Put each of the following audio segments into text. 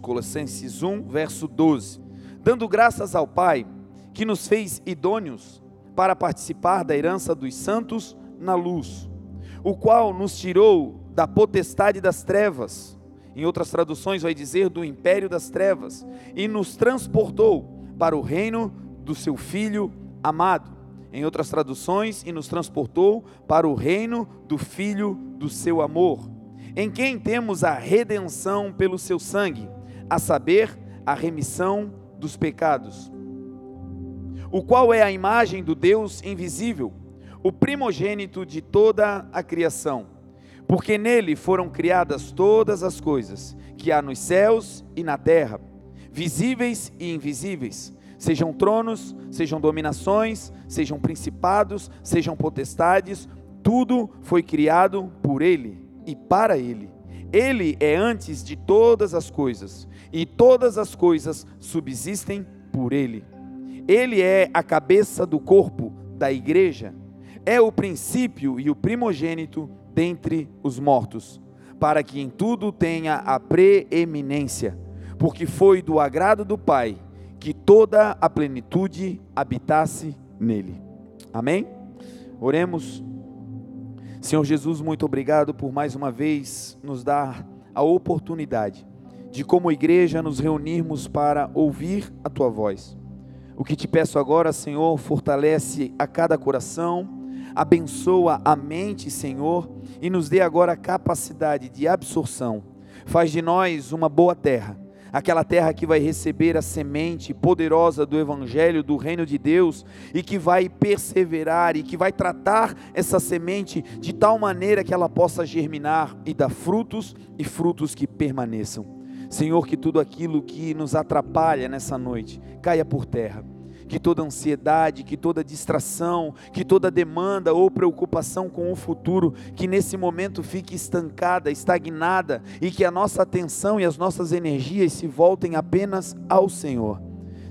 Colossenses 1, verso 12. Dando graças ao Pai, que nos fez idôneos para participar da herança dos santos na luz, o qual nos tirou da potestade das trevas, em outras traduções vai dizer do império das trevas, e nos transportou para o reino do seu Filho amado. Em outras traduções, e nos transportou para o reino do Filho do seu amor, em quem temos a redenção pelo seu sangue a saber, a remissão dos pecados, o qual é a imagem do Deus invisível, o primogênito de toda a criação, porque nele foram criadas todas as coisas que há nos céus e na terra, visíveis e invisíveis, sejam tronos, sejam dominações, sejam principados, sejam potestades, tudo foi criado por ele e para ele. Ele é antes de todas as coisas, e todas as coisas subsistem por ele. Ele é a cabeça do corpo da igreja, é o princípio e o primogênito dentre os mortos, para que em tudo tenha a preeminência, porque foi do agrado do Pai que toda a plenitude habitasse nele. Amém? Oremos. Senhor Jesus, muito obrigado por mais uma vez nos dar a oportunidade de, como igreja, nos reunirmos para ouvir a tua voz. O que te peço agora, Senhor, fortalece a cada coração, abençoa a mente, Senhor, e nos dê agora a capacidade de absorção. Faz de nós uma boa terra aquela terra que vai receber a semente poderosa do Evangelho, do Reino de Deus, e que vai perseverar e que vai tratar essa semente de tal maneira que ela possa germinar e dar frutos e frutos que permaneçam. Senhor, que tudo aquilo que nos atrapalha nessa noite caia por terra que toda ansiedade, que toda distração, que toda demanda ou preocupação com o futuro, que nesse momento fique estancada, estagnada e que a nossa atenção e as nossas energias se voltem apenas ao Senhor.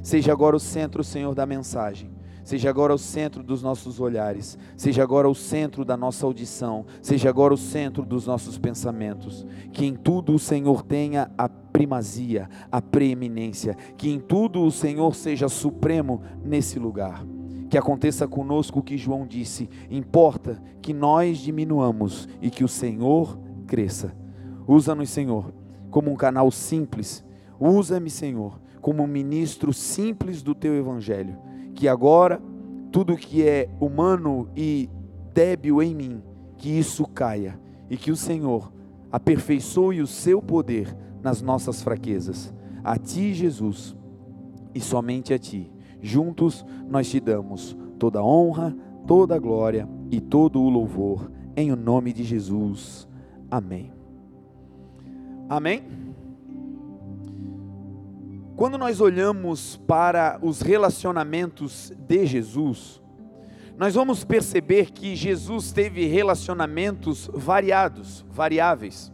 Seja agora o centro, Senhor, da mensagem. Seja agora o centro dos nossos olhares, seja agora o centro da nossa audição, seja agora o centro dos nossos pensamentos. Que em tudo o Senhor tenha a primazia, a preeminência, que em tudo o Senhor seja supremo nesse lugar. Que aconteça conosco o que João disse: importa que nós diminuamos e que o Senhor cresça. Usa-nos, Senhor, como um canal simples. Usa-me, Senhor, como um ministro simples do teu evangelho. Que agora tudo que é humano e débil em mim, que isso caia e que o Senhor aperfeiçoe o seu poder nas nossas fraquezas. A Ti, Jesus, e somente a Ti. Juntos nós te damos toda a honra, toda a glória e todo o louvor, em o nome de Jesus. Amém. Amém? Quando nós olhamos para os relacionamentos de Jesus, nós vamos perceber que Jesus teve relacionamentos variados, variáveis.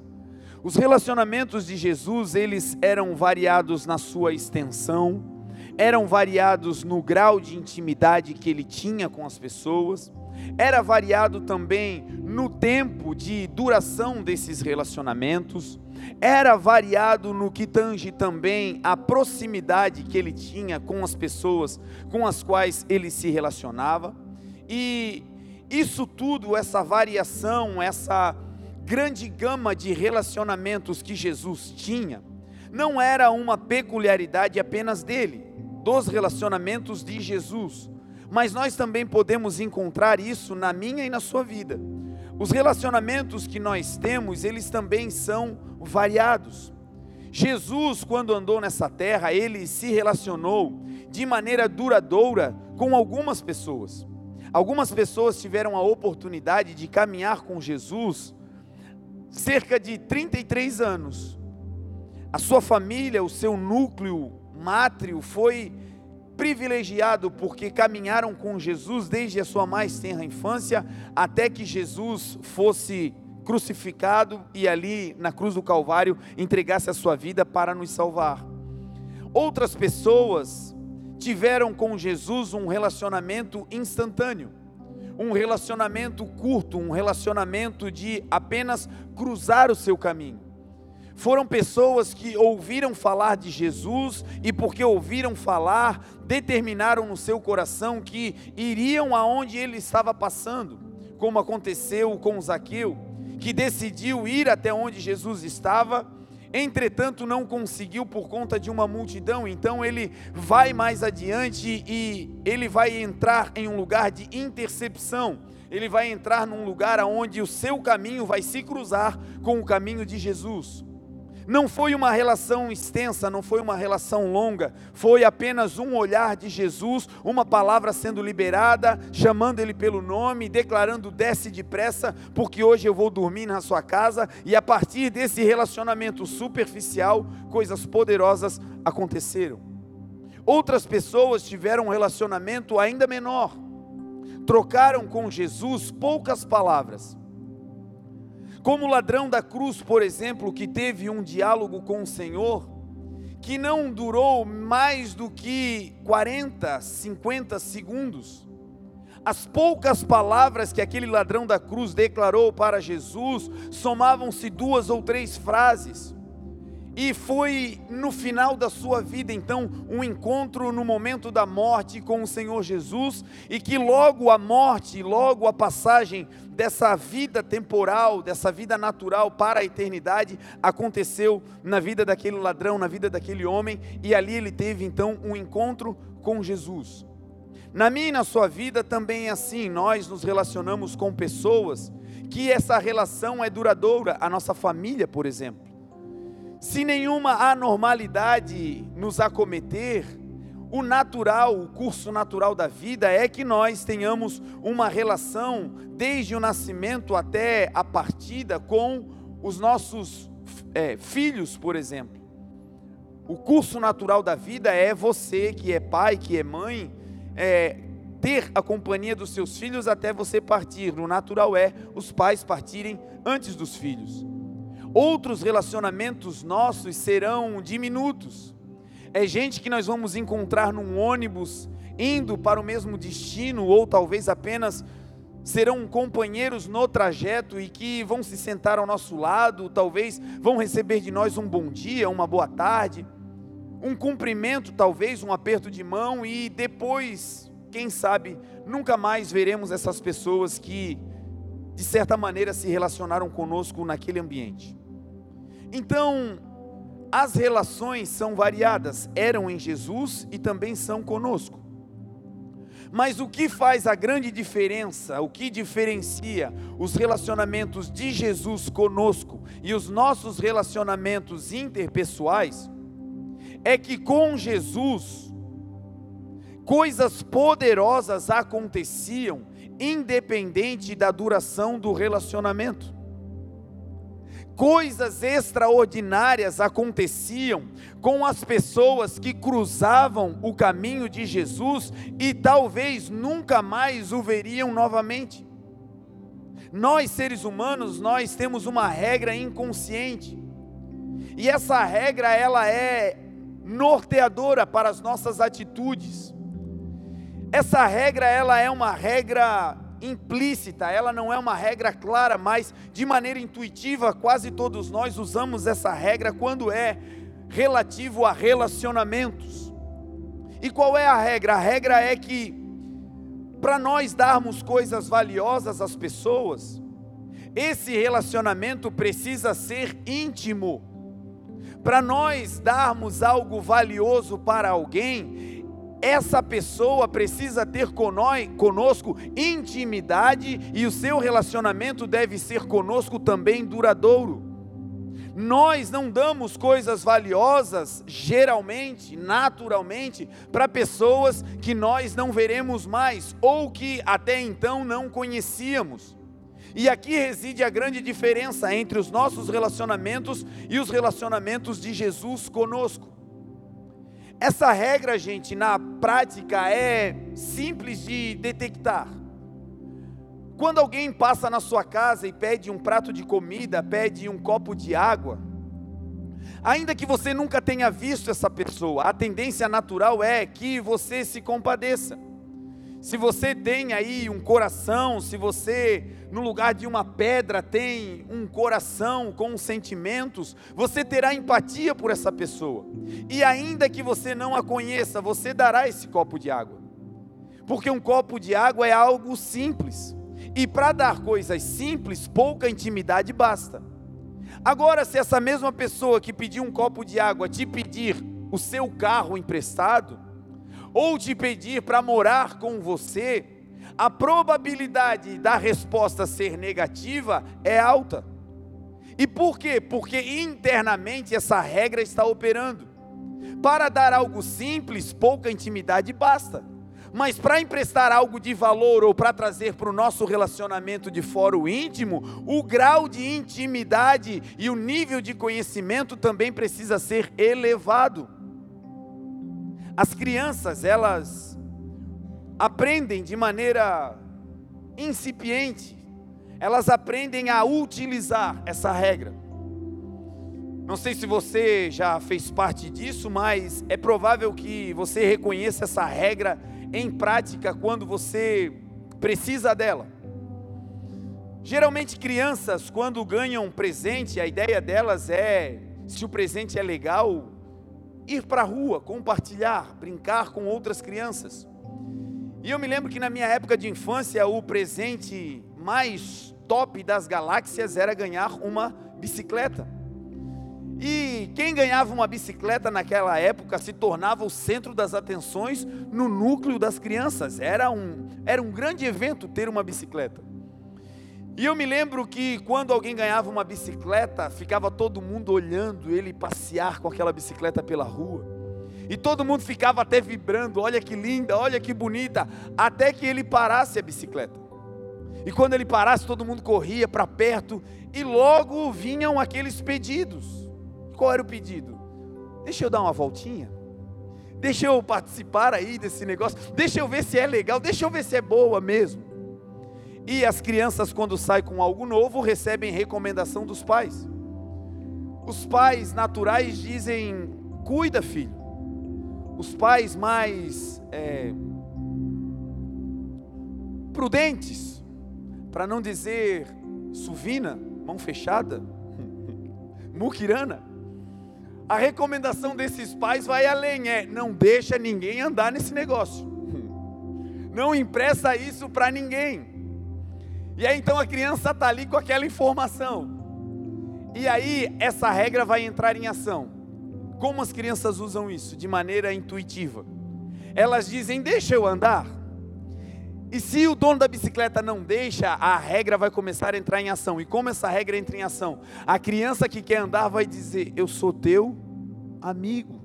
Os relacionamentos de Jesus, eles eram variados na sua extensão, eram variados no grau de intimidade que ele tinha com as pessoas, era variado também no tempo de duração desses relacionamentos, era variado no que tange também a proximidade que ele tinha com as pessoas com as quais ele se relacionava, e isso tudo, essa variação, essa grande gama de relacionamentos que Jesus tinha, não era uma peculiaridade apenas dele, dos relacionamentos de Jesus, mas nós também podemos encontrar isso na minha e na sua vida. Os relacionamentos que nós temos, eles também são variados. Jesus, quando andou nessa terra, ele se relacionou de maneira duradoura com algumas pessoas. Algumas pessoas tiveram a oportunidade de caminhar com Jesus cerca de 33 anos. A sua família, o seu núcleo mátrio foi privilegiado porque caminharam com Jesus desde a sua mais tenra infância até que Jesus fosse crucificado e ali na cruz do Calvário entregasse a sua vida para nos salvar. Outras pessoas tiveram com Jesus um relacionamento instantâneo um relacionamento curto, um relacionamento de apenas cruzar o seu caminho. Foram pessoas que ouviram falar de Jesus e, porque ouviram falar, determinaram no seu coração que iriam aonde ele estava passando, como aconteceu com Zaqueu, que decidiu ir até onde Jesus estava entretanto não conseguiu por conta de uma multidão, então ele vai mais adiante e ele vai entrar em um lugar de intercepção. Ele vai entrar num lugar onde o seu caminho vai se cruzar com o caminho de Jesus. Não foi uma relação extensa, não foi uma relação longa, foi apenas um olhar de Jesus, uma palavra sendo liberada, chamando ele pelo nome, declarando: desce depressa, porque hoje eu vou dormir na sua casa, e a partir desse relacionamento superficial, coisas poderosas aconteceram. Outras pessoas tiveram um relacionamento ainda menor, trocaram com Jesus poucas palavras como o ladrão da cruz, por exemplo, que teve um diálogo com o Senhor, que não durou mais do que 40, 50 segundos. As poucas palavras que aquele ladrão da cruz declarou para Jesus somavam-se duas ou três frases. E foi no final da sua vida, então, um encontro no momento da morte com o Senhor Jesus, e que logo a morte, logo a passagem dessa vida temporal, dessa vida natural para a eternidade, aconteceu na vida daquele ladrão, na vida daquele homem, e ali ele teve então um encontro com Jesus. Na minha e na sua vida também é assim, nós nos relacionamos com pessoas que essa relação é duradoura, a nossa família, por exemplo. Se nenhuma anormalidade nos acometer, o natural, o curso natural da vida é que nós tenhamos uma relação desde o nascimento até a partida com os nossos é, filhos, por exemplo. O curso natural da vida é você que é pai, que é mãe, é, ter a companhia dos seus filhos até você partir. O natural é os pais partirem antes dos filhos. Outros relacionamentos nossos serão diminutos. É gente que nós vamos encontrar num ônibus indo para o mesmo destino, ou talvez apenas serão companheiros no trajeto e que vão se sentar ao nosso lado, talvez vão receber de nós um bom dia, uma boa tarde, um cumprimento, talvez um aperto de mão e depois, quem sabe, nunca mais veremos essas pessoas que de certa maneira se relacionaram conosco naquele ambiente. Então, as relações são variadas, eram em Jesus e também são conosco. Mas o que faz a grande diferença, o que diferencia os relacionamentos de Jesus conosco e os nossos relacionamentos interpessoais, é que com Jesus, coisas poderosas aconteciam, independente da duração do relacionamento coisas extraordinárias aconteciam com as pessoas que cruzavam o caminho de Jesus e talvez nunca mais o veriam novamente. Nós seres humanos, nós temos uma regra inconsciente. E essa regra ela é norteadora para as nossas atitudes. Essa regra ela é uma regra implícita, ela não é uma regra clara, mas de maneira intuitiva, quase todos nós usamos essa regra quando é relativo a relacionamentos. E qual é a regra? A regra é que para nós darmos coisas valiosas às pessoas, esse relacionamento precisa ser íntimo. Para nós darmos algo valioso para alguém, essa pessoa precisa ter conosco intimidade e o seu relacionamento deve ser conosco também duradouro. Nós não damos coisas valiosas, geralmente, naturalmente, para pessoas que nós não veremos mais ou que até então não conhecíamos. E aqui reside a grande diferença entre os nossos relacionamentos e os relacionamentos de Jesus conosco. Essa regra, gente, na prática é simples de detectar. Quando alguém passa na sua casa e pede um prato de comida, pede um copo de água, ainda que você nunca tenha visto essa pessoa, a tendência natural é que você se compadeça. Se você tem aí um coração, se você no lugar de uma pedra tem um coração com sentimentos, você terá empatia por essa pessoa. E ainda que você não a conheça, você dará esse copo de água. Porque um copo de água é algo simples. E para dar coisas simples, pouca intimidade basta. Agora, se essa mesma pessoa que pediu um copo de água te pedir o seu carro emprestado, ou te pedir para morar com você, a probabilidade da resposta ser negativa é alta. E por quê? Porque internamente essa regra está operando. Para dar algo simples, pouca intimidade basta. Mas para emprestar algo de valor ou para trazer para o nosso relacionamento de fora íntimo, o grau de intimidade e o nível de conhecimento também precisa ser elevado. As crianças, elas aprendem de maneira incipiente, elas aprendem a utilizar essa regra. Não sei se você já fez parte disso, mas é provável que você reconheça essa regra em prática quando você precisa dela. Geralmente, crianças, quando ganham um presente, a ideia delas é: se o presente é legal, ir para a rua, compartilhar, brincar com outras crianças. E eu me lembro que na minha época de infância, o presente mais top das galáxias era ganhar uma bicicleta. E quem ganhava uma bicicleta naquela época se tornava o centro das atenções no núcleo das crianças. Era um, era um grande evento ter uma bicicleta. E eu me lembro que quando alguém ganhava uma bicicleta, ficava todo mundo olhando ele passear com aquela bicicleta pela rua. E todo mundo ficava até vibrando, olha que linda, olha que bonita, até que ele parasse a bicicleta. E quando ele parasse, todo mundo corria para perto e logo vinham aqueles pedidos. Qual era o pedido? Deixa eu dar uma voltinha. Deixa eu participar aí desse negócio. Deixa eu ver se é legal. Deixa eu ver se é boa mesmo. E as crianças, quando saem com algo novo, recebem recomendação dos pais. Os pais naturais dizem: cuida, filho. Os pais mais é, prudentes, para não dizer suvina, mão fechada, muquirana. A recomendação desses pais vai além, é não deixa ninguém andar nesse negócio. Não empresta isso para ninguém. E aí então a criança está ali com aquela informação. E aí essa regra vai entrar em ação. Como as crianças usam isso? De maneira intuitiva. Elas dizem: Deixa eu andar. E se o dono da bicicleta não deixa, a regra vai começar a entrar em ação. E como essa regra entra em ação? A criança que quer andar vai dizer: Eu sou teu amigo.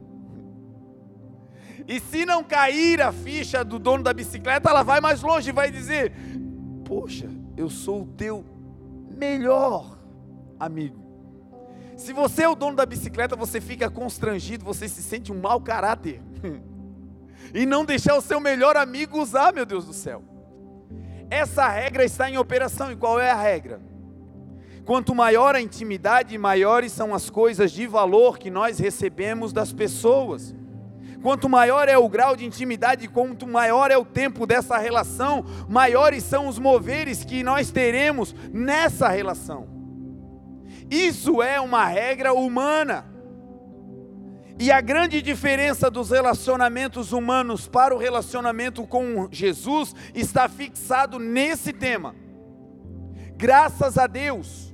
E se não cair a ficha do dono da bicicleta, ela vai mais longe e vai dizer: Poxa, eu sou o teu melhor amigo. Se você é o dono da bicicleta, você fica constrangido, você se sente um mau caráter. e não deixar o seu melhor amigo usar, meu Deus do céu. Essa regra está em operação. E qual é a regra? Quanto maior a intimidade, maiores são as coisas de valor que nós recebemos das pessoas. Quanto maior é o grau de intimidade, quanto maior é o tempo dessa relação, maiores são os moveres que nós teremos nessa relação. Isso é uma regra humana. E a grande diferença dos relacionamentos humanos para o relacionamento com Jesus está fixado nesse tema. Graças a Deus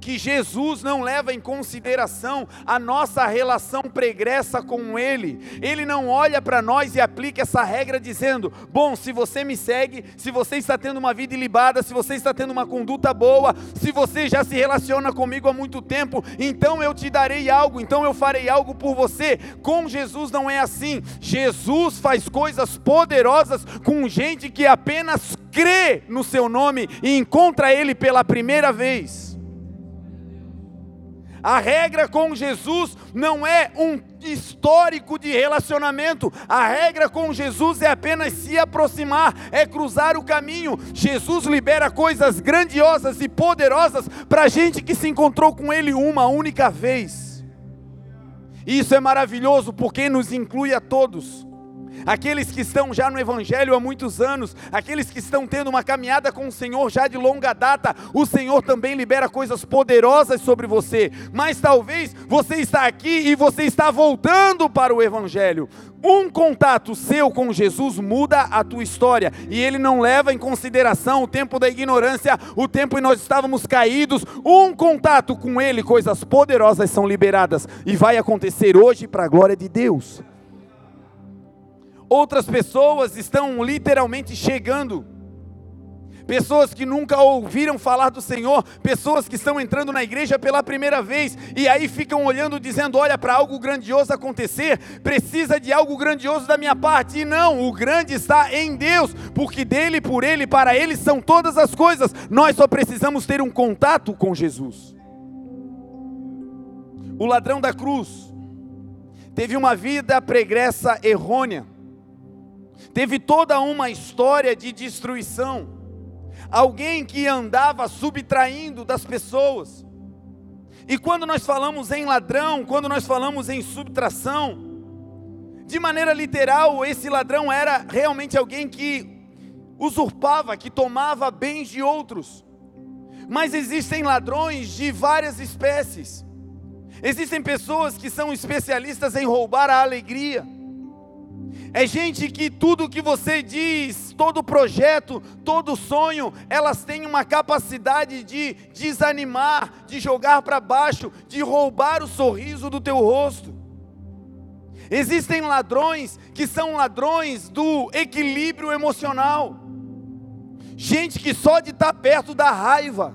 que Jesus não leva em consideração a nossa relação pregressa com Ele. Ele não olha para nós e aplica essa regra dizendo: bom, se você me segue, se você está tendo uma vida ilibada, se você está tendo uma conduta boa, se você já se relaciona comigo há muito tempo, então eu te darei algo, então eu farei algo por você. Com Jesus não é assim. Jesus faz coisas poderosas com gente que apenas crê no seu nome e encontra Ele pela primeira vez. A regra com Jesus não é um histórico de relacionamento. A regra com Jesus é apenas se aproximar, é cruzar o caminho. Jesus libera coisas grandiosas e poderosas para gente que se encontrou com Ele uma única vez. Isso é maravilhoso porque nos inclui a todos. Aqueles que estão já no Evangelho há muitos anos, aqueles que estão tendo uma caminhada com o Senhor já de longa data, o Senhor também libera coisas poderosas sobre você. Mas talvez você está aqui e você está voltando para o Evangelho. Um contato seu com Jesus muda a tua história e ele não leva em consideração o tempo da ignorância, o tempo em nós estávamos caídos. Um contato com ele, coisas poderosas são liberadas e vai acontecer hoje para a glória de Deus. Outras pessoas estão literalmente chegando. Pessoas que nunca ouviram falar do Senhor, pessoas que estão entrando na igreja pela primeira vez e aí ficam olhando dizendo: "Olha, para algo grandioso acontecer, precisa de algo grandioso da minha parte". E não, o grande está em Deus, porque dele, por ele, para ele são todas as coisas. Nós só precisamos ter um contato com Jesus. O ladrão da cruz teve uma vida pregressa errônea teve toda uma história de destruição. Alguém que andava subtraindo das pessoas. E quando nós falamos em ladrão, quando nós falamos em subtração, de maneira literal, esse ladrão era realmente alguém que usurpava, que tomava bens de outros. Mas existem ladrões de várias espécies. Existem pessoas que são especialistas em roubar a alegria é gente que tudo que você diz, todo projeto, todo sonho, elas têm uma capacidade de desanimar, de jogar para baixo, de roubar o sorriso do teu rosto. Existem ladrões que são ladrões do equilíbrio emocional. Gente que só de estar perto da raiva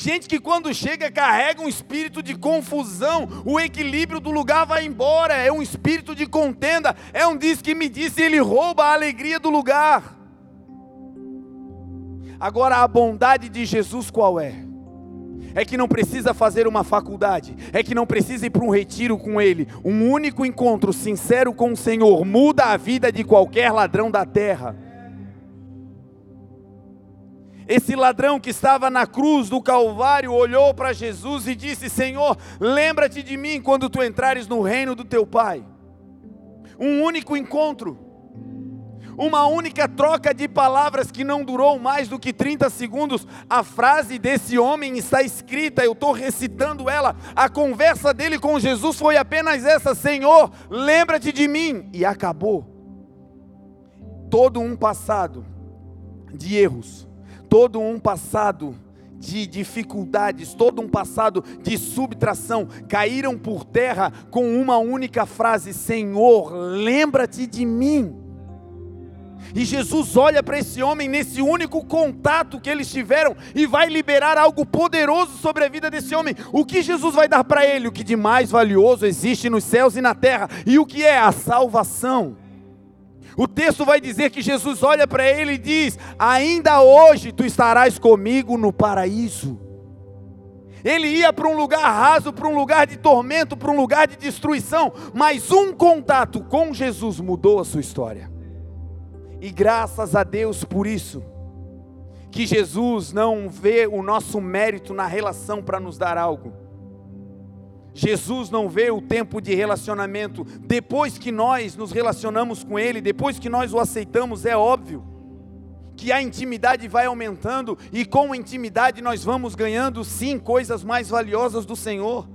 Gente que quando chega carrega um espírito de confusão, o equilíbrio do lugar vai embora, é um espírito de contenda, é um diz que me disse, ele rouba a alegria do lugar. Agora a bondade de Jesus qual é? É que não precisa fazer uma faculdade, é que não precisa ir para um retiro com Ele. Um único encontro sincero com o Senhor muda a vida de qualquer ladrão da terra. Esse ladrão que estava na cruz do Calvário olhou para Jesus e disse: Senhor, lembra-te de mim quando tu entrares no reino do teu Pai. Um único encontro, uma única troca de palavras que não durou mais do que 30 segundos. A frase desse homem está escrita, eu estou recitando ela. A conversa dele com Jesus foi apenas essa: Senhor, lembra-te de mim. E acabou. Todo um passado de erros todo um passado de dificuldades, todo um passado de subtração, caíram por terra com uma única frase: Senhor, lembra-te de mim. E Jesus olha para esse homem nesse único contato que eles tiveram e vai liberar algo poderoso sobre a vida desse homem. O que Jesus vai dar para ele? O que de mais valioso existe nos céus e na terra? E o que é a salvação? O texto vai dizer que Jesus olha para ele e diz: Ainda hoje tu estarás comigo no paraíso. Ele ia para um lugar raso, para um lugar de tormento, para um lugar de destruição, mas um contato com Jesus mudou a sua história. E graças a Deus por isso, que Jesus não vê o nosso mérito na relação para nos dar algo Jesus não vê o tempo de relacionamento. Depois que nós nos relacionamos com Ele, depois que nós o aceitamos, é óbvio que a intimidade vai aumentando e com a intimidade nós vamos ganhando sim coisas mais valiosas do Senhor.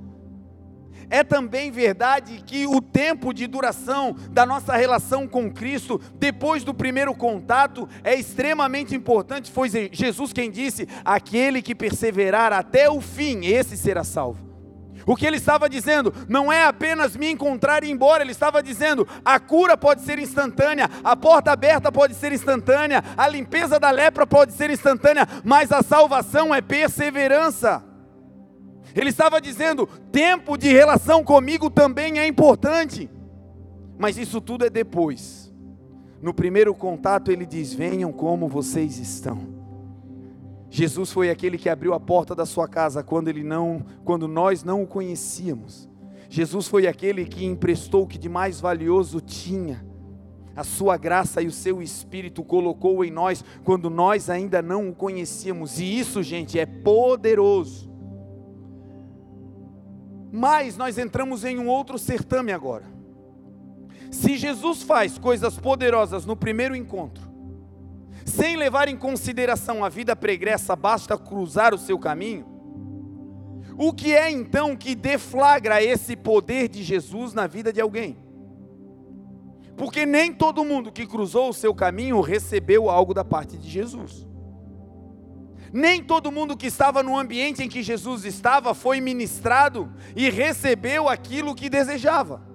É também verdade que o tempo de duração da nossa relação com Cristo, depois do primeiro contato, é extremamente importante. Foi Jesus quem disse: aquele que perseverar até o fim, esse será salvo. O que ele estava dizendo não é apenas me encontrar e ir embora, ele estava dizendo: a cura pode ser instantânea, a porta aberta pode ser instantânea, a limpeza da lepra pode ser instantânea, mas a salvação é perseverança. Ele estava dizendo: tempo de relação comigo também é importante, mas isso tudo é depois. No primeiro contato, ele diz: venham como vocês estão. Jesus foi aquele que abriu a porta da sua casa quando ele não, quando nós não o conhecíamos. Jesus foi aquele que emprestou o que de mais valioso tinha. A sua graça e o seu espírito colocou em nós quando nós ainda não o conhecíamos. E isso, gente, é poderoso. Mas nós entramos em um outro certame agora. Se Jesus faz coisas poderosas no primeiro encontro, sem levar em consideração a vida pregressa, basta cruzar o seu caminho, o que é então que deflagra esse poder de Jesus na vida de alguém? Porque nem todo mundo que cruzou o seu caminho recebeu algo da parte de Jesus. Nem todo mundo que estava no ambiente em que Jesus estava foi ministrado e recebeu aquilo que desejava.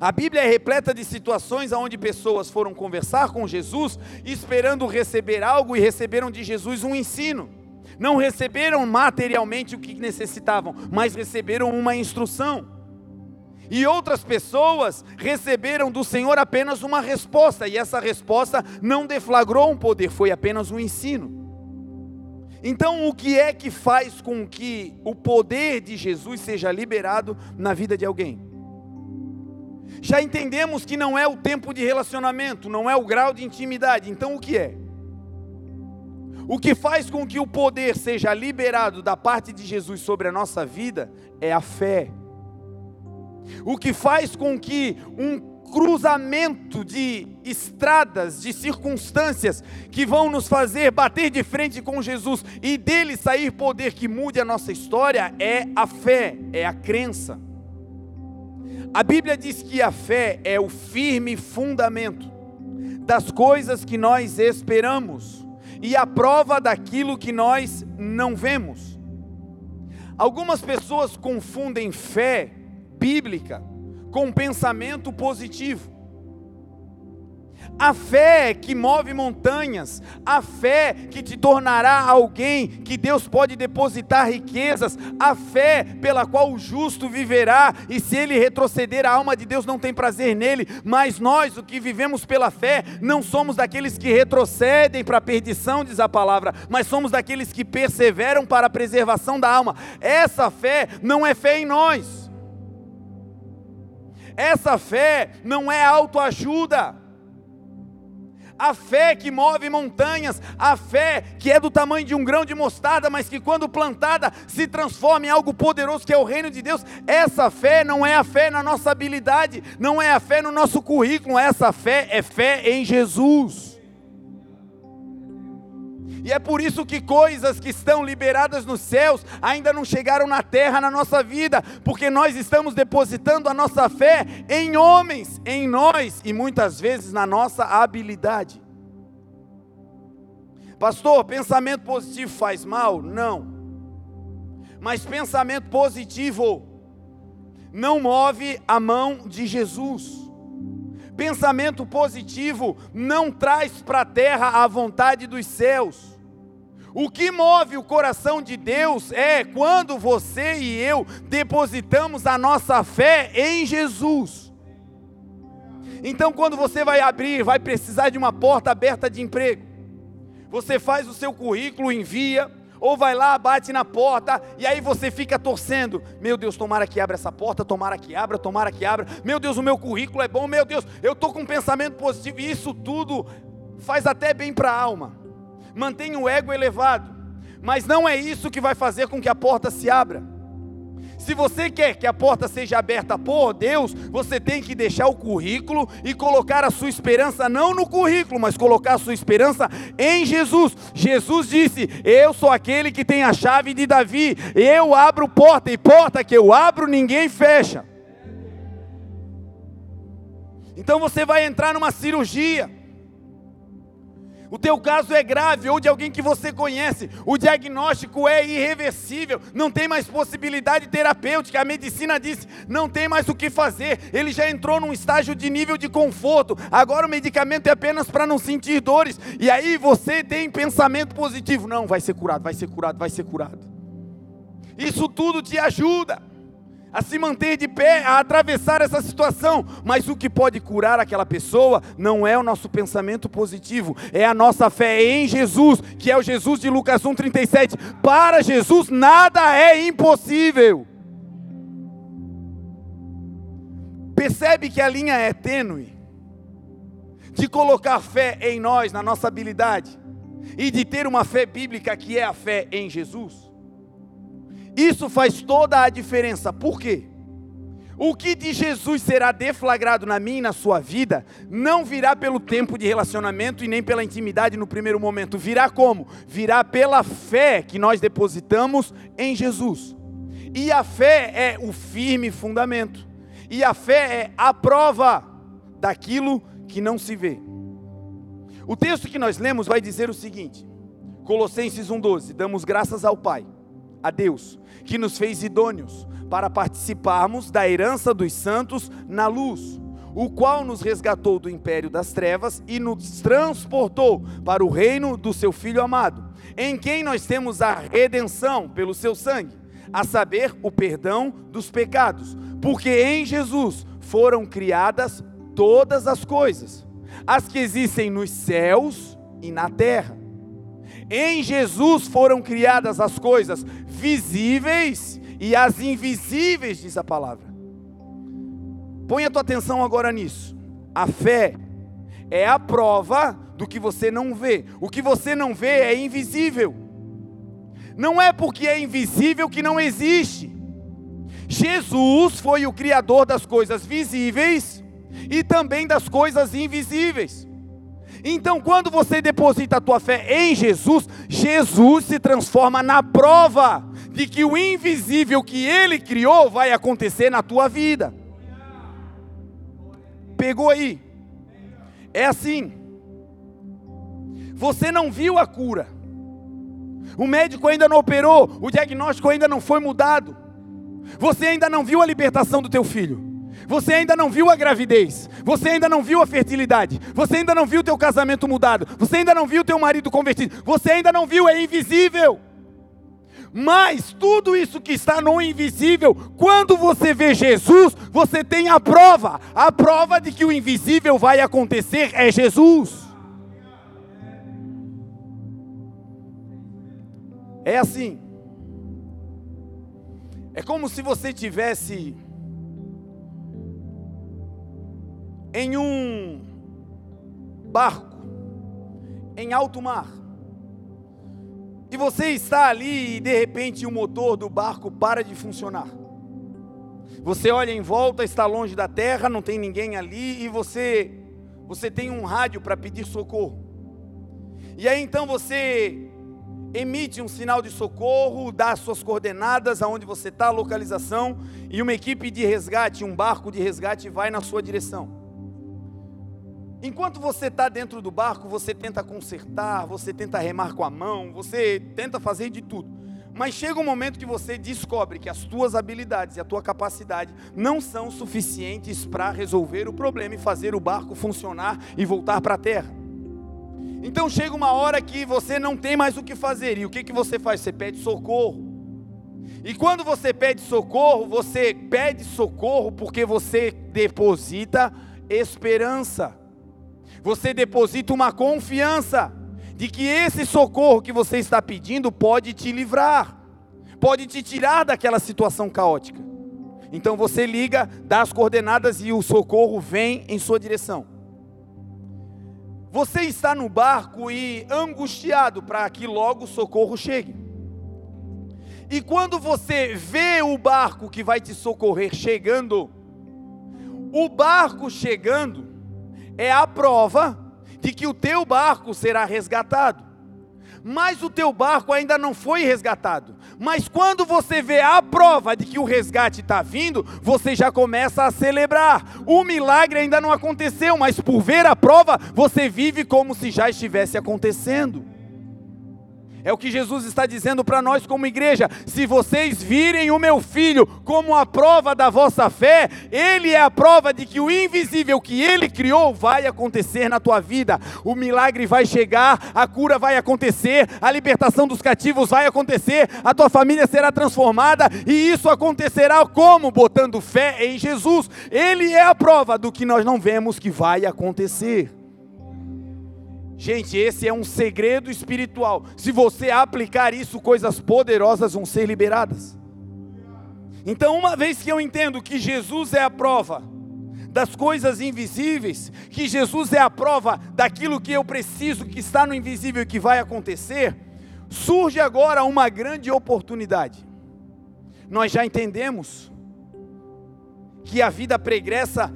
A Bíblia é repleta de situações onde pessoas foram conversar com Jesus, esperando receber algo e receberam de Jesus um ensino. Não receberam materialmente o que necessitavam, mas receberam uma instrução. E outras pessoas receberam do Senhor apenas uma resposta, e essa resposta não deflagrou um poder, foi apenas um ensino. Então, o que é que faz com que o poder de Jesus seja liberado na vida de alguém? Já entendemos que não é o tempo de relacionamento, não é o grau de intimidade, então o que é? O que faz com que o poder seja liberado da parte de Jesus sobre a nossa vida é a fé. O que faz com que um cruzamento de estradas, de circunstâncias que vão nos fazer bater de frente com Jesus e dele sair poder que mude a nossa história é a fé, é a crença. A Bíblia diz que a fé é o firme fundamento das coisas que nós esperamos e a prova daquilo que nós não vemos. Algumas pessoas confundem fé bíblica com pensamento positivo. A fé que move montanhas, a fé que te tornará alguém que Deus pode depositar riquezas, a fé pela qual o justo viverá, e se ele retroceder, a alma de Deus não tem prazer nele, mas nós, o que vivemos pela fé, não somos daqueles que retrocedem para a perdição, diz a palavra, mas somos daqueles que perseveram para a preservação da alma. Essa fé não é fé em nós. Essa fé não é autoajuda. A fé que move montanhas, a fé que é do tamanho de um grão de mostarda, mas que quando plantada se transforma em algo poderoso que é o reino de Deus. Essa fé não é a fé na nossa habilidade, não é a fé no nosso currículo, essa fé é fé em Jesus. E é por isso que coisas que estão liberadas nos céus ainda não chegaram na terra na nossa vida, porque nós estamos depositando a nossa fé em homens, em nós e muitas vezes na nossa habilidade. Pastor, pensamento positivo faz mal? Não. Mas pensamento positivo não move a mão de Jesus pensamento positivo não traz para a terra a vontade dos céus. O que move o coração de Deus é quando você e eu depositamos a nossa fé em Jesus. Então, quando você vai abrir, vai precisar de uma porta aberta de emprego. Você faz o seu currículo, envia, ou vai lá, bate na porta, e aí você fica torcendo. Meu Deus, tomara que abra essa porta, tomara que abra, tomara que abra. Meu Deus, o meu currículo é bom, meu Deus, eu estou com um pensamento positivo, e isso tudo faz até bem para a alma, mantém o ego elevado, mas não é isso que vai fazer com que a porta se abra. Se você quer que a porta seja aberta por Deus, você tem que deixar o currículo e colocar a sua esperança não no currículo, mas colocar a sua esperança em Jesus. Jesus disse: Eu sou aquele que tem a chave de Davi, eu abro porta, e porta que eu abro, ninguém fecha. Então você vai entrar numa cirurgia o teu caso é grave ou de alguém que você conhece, o diagnóstico é irreversível, não tem mais possibilidade terapêutica, a medicina disse, não tem mais o que fazer, ele já entrou num estágio de nível de conforto, agora o medicamento é apenas para não sentir dores, e aí você tem pensamento positivo, não, vai ser curado, vai ser curado, vai ser curado. Isso tudo te ajuda a se manter de pé, a atravessar essa situação. Mas o que pode curar aquela pessoa não é o nosso pensamento positivo, é a nossa fé em Jesus, que é o Jesus de Lucas 1,37. Para Jesus nada é impossível. Percebe que a linha é tênue de colocar fé em nós, na nossa habilidade, e de ter uma fé bíblica que é a fé em Jesus. Isso faz toda a diferença. Por quê? O que de Jesus será deflagrado na minha e na sua vida, não virá pelo tempo de relacionamento e nem pela intimidade no primeiro momento. Virá como? Virá pela fé que nós depositamos em Jesus. E a fé é o firme fundamento. E a fé é a prova daquilo que não se vê. O texto que nós lemos vai dizer o seguinte: Colossenses 1,12: Damos graças ao Pai, a Deus, que nos fez idôneos para participarmos da herança dos santos na luz, o qual nos resgatou do império das trevas e nos transportou para o reino do seu Filho amado, em quem nós temos a redenção pelo seu sangue, a saber, o perdão dos pecados, porque em Jesus foram criadas todas as coisas, as que existem nos céus e na terra. Em Jesus foram criadas as coisas visíveis e as invisíveis, diz a palavra. Põe a tua atenção agora nisso. A fé é a prova do que você não vê. O que você não vê é invisível. Não é porque é invisível que não existe. Jesus foi o criador das coisas visíveis e também das coisas invisíveis. Então, quando você deposita a tua fé em Jesus, Jesus se transforma na prova de que o invisível que ele criou vai acontecer na tua vida. Pegou aí? É assim. Você não viu a cura. O médico ainda não operou, o diagnóstico ainda não foi mudado. Você ainda não viu a libertação do teu filho. Você ainda não viu a gravidez. Você ainda não viu a fertilidade. Você ainda não viu o teu casamento mudado. Você ainda não viu o teu marido convertido. Você ainda não viu, é invisível. Mas tudo isso que está no invisível, quando você vê Jesus, você tem a prova. A prova de que o invisível vai acontecer é Jesus. É assim. É como se você tivesse em um barco em alto mar. E você está ali e de repente o motor do barco para de funcionar. Você olha em volta, está longe da terra, não tem ninguém ali e você você tem um rádio para pedir socorro. E aí então você emite um sinal de socorro, dá as suas coordenadas, aonde você está, a localização, e uma equipe de resgate, um barco de resgate vai na sua direção. Enquanto você está dentro do barco, você tenta consertar, você tenta remar com a mão, você tenta fazer de tudo. Mas chega um momento que você descobre que as tuas habilidades e a tua capacidade não são suficientes para resolver o problema e fazer o barco funcionar e voltar para a terra. Então chega uma hora que você não tem mais o que fazer. E o que, que você faz? Você pede socorro. E quando você pede socorro, você pede socorro porque você deposita esperança você deposita uma confiança de que esse socorro que você está pedindo pode te livrar, pode te tirar daquela situação caótica. Então você liga, dá as coordenadas e o socorro vem em sua direção. Você está no barco e angustiado para que logo o socorro chegue. E quando você vê o barco que vai te socorrer chegando, o barco chegando, é a prova de que o teu barco será resgatado. Mas o teu barco ainda não foi resgatado. Mas quando você vê a prova de que o resgate está vindo, você já começa a celebrar. O milagre ainda não aconteceu, mas por ver a prova, você vive como se já estivesse acontecendo. É o que Jesus está dizendo para nós como igreja. Se vocês virem o meu filho como a prova da vossa fé, ele é a prova de que o invisível que ele criou vai acontecer na tua vida. O milagre vai chegar, a cura vai acontecer, a libertação dos cativos vai acontecer, a tua família será transformada e isso acontecerá como? Botando fé em Jesus. Ele é a prova do que nós não vemos que vai acontecer. Gente, esse é um segredo espiritual. Se você aplicar isso, coisas poderosas vão ser liberadas. Então, uma vez que eu entendo que Jesus é a prova das coisas invisíveis, que Jesus é a prova daquilo que eu preciso, que está no invisível e que vai acontecer, surge agora uma grande oportunidade. Nós já entendemos que a vida pregressa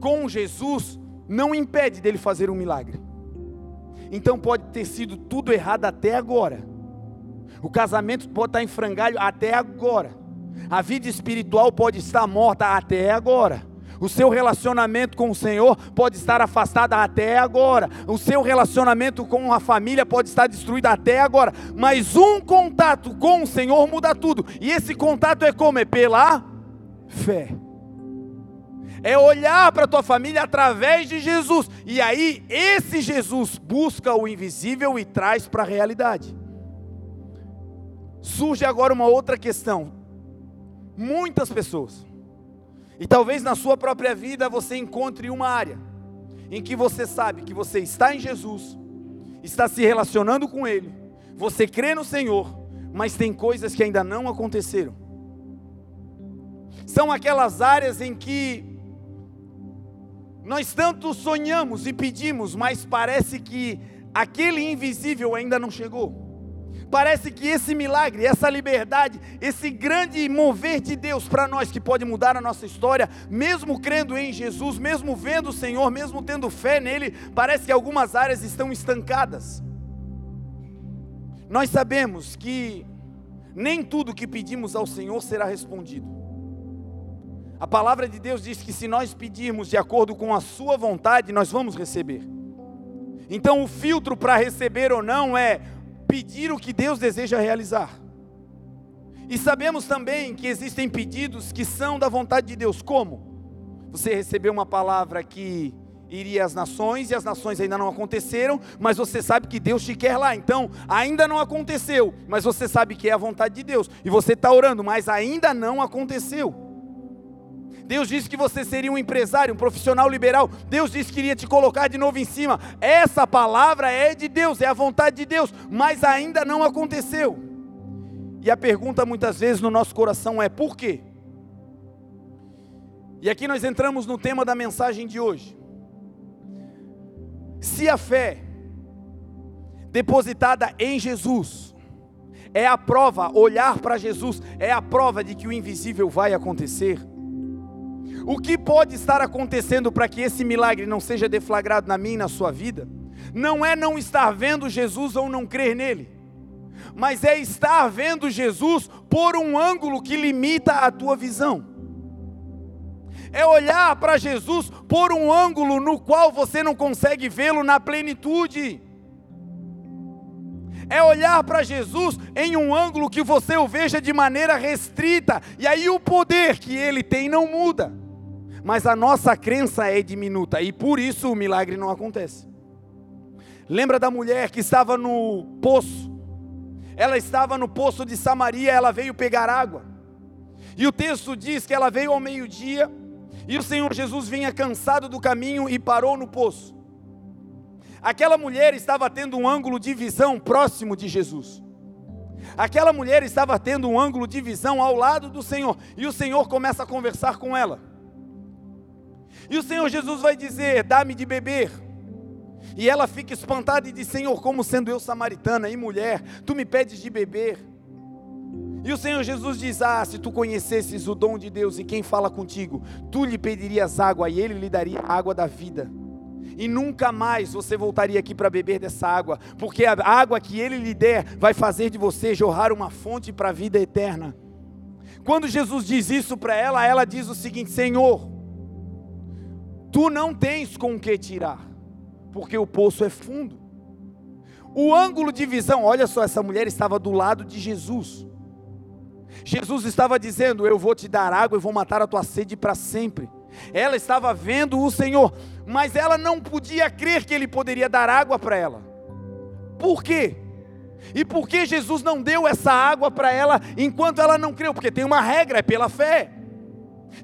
com Jesus não impede dele fazer um milagre. Então pode ter sido tudo errado até agora. O casamento pode estar em frangalho até agora. A vida espiritual pode estar morta até agora. O seu relacionamento com o Senhor pode estar afastado até agora. O seu relacionamento com a família pode estar destruído até agora. Mas um contato com o Senhor muda tudo. E esse contato é como? É pela fé. É olhar para a tua família através de Jesus. E aí, esse Jesus busca o invisível e traz para a realidade. Surge agora uma outra questão. Muitas pessoas e talvez na sua própria vida você encontre uma área em que você sabe que você está em Jesus, está se relacionando com Ele, você crê no Senhor, mas tem coisas que ainda não aconteceram. São aquelas áreas em que nós tanto sonhamos e pedimos, mas parece que aquele invisível ainda não chegou. Parece que esse milagre, essa liberdade, esse grande mover de Deus para nós que pode mudar a nossa história, mesmo crendo em Jesus, mesmo vendo o Senhor, mesmo tendo fé nele, parece que algumas áreas estão estancadas. Nós sabemos que nem tudo que pedimos ao Senhor será respondido. A palavra de Deus diz que se nós pedirmos de acordo com a Sua vontade, nós vamos receber. Então, o filtro para receber ou não é pedir o que Deus deseja realizar. E sabemos também que existem pedidos que são da vontade de Deus. Como? Você recebeu uma palavra que iria às nações e as nações ainda não aconteceram, mas você sabe que Deus te quer lá. Então, ainda não aconteceu, mas você sabe que é a vontade de Deus. E você está orando, mas ainda não aconteceu. Deus disse que você seria um empresário, um profissional liberal. Deus disse que iria te colocar de novo em cima. Essa palavra é de Deus, é a vontade de Deus, mas ainda não aconteceu. E a pergunta muitas vezes no nosso coração é: por quê? E aqui nós entramos no tema da mensagem de hoje. Se a fé depositada em Jesus é a prova, olhar para Jesus é a prova de que o invisível vai acontecer. O que pode estar acontecendo para que esse milagre não seja deflagrado na minha e na sua vida? Não é não estar vendo Jesus ou não crer nele, mas é estar vendo Jesus por um ângulo que limita a tua visão. É olhar para Jesus por um ângulo no qual você não consegue vê-lo na plenitude. É olhar para Jesus em um ângulo que você o veja de maneira restrita, e aí o poder que ele tem não muda mas a nossa crença é diminuta e por isso o milagre não acontece. Lembra da mulher que estava no poço? Ela estava no poço de Samaria, ela veio pegar água. E o texto diz que ela veio ao meio-dia e o Senhor Jesus vinha cansado do caminho e parou no poço. Aquela mulher estava tendo um ângulo de visão próximo de Jesus. Aquela mulher estava tendo um ângulo de visão ao lado do Senhor, e o Senhor começa a conversar com ela. E o Senhor Jesus vai dizer: Dá-me de beber. E ela fica espantada e diz: Senhor, como sendo eu samaritana e mulher, tu me pedes de beber. E o Senhor Jesus diz: Ah, se tu conhecesses o dom de Deus e quem fala contigo, tu lhe pedirias água e ele lhe daria água da vida. E nunca mais você voltaria aqui para beber dessa água, porque a água que ele lhe der vai fazer de você jorrar uma fonte para a vida eterna. Quando Jesus diz isso para ela, ela diz o seguinte: Senhor, tu não tens com o que tirar, porque o poço é fundo. O ângulo de visão, olha só, essa mulher estava do lado de Jesus. Jesus estava dizendo: Eu vou te dar água e vou matar a tua sede para sempre. Ela estava vendo o Senhor, mas ela não podia crer que Ele poderia dar água para ela. Por quê? E por que Jesus não deu essa água para ela enquanto ela não creu? Porque tem uma regra, é pela fé.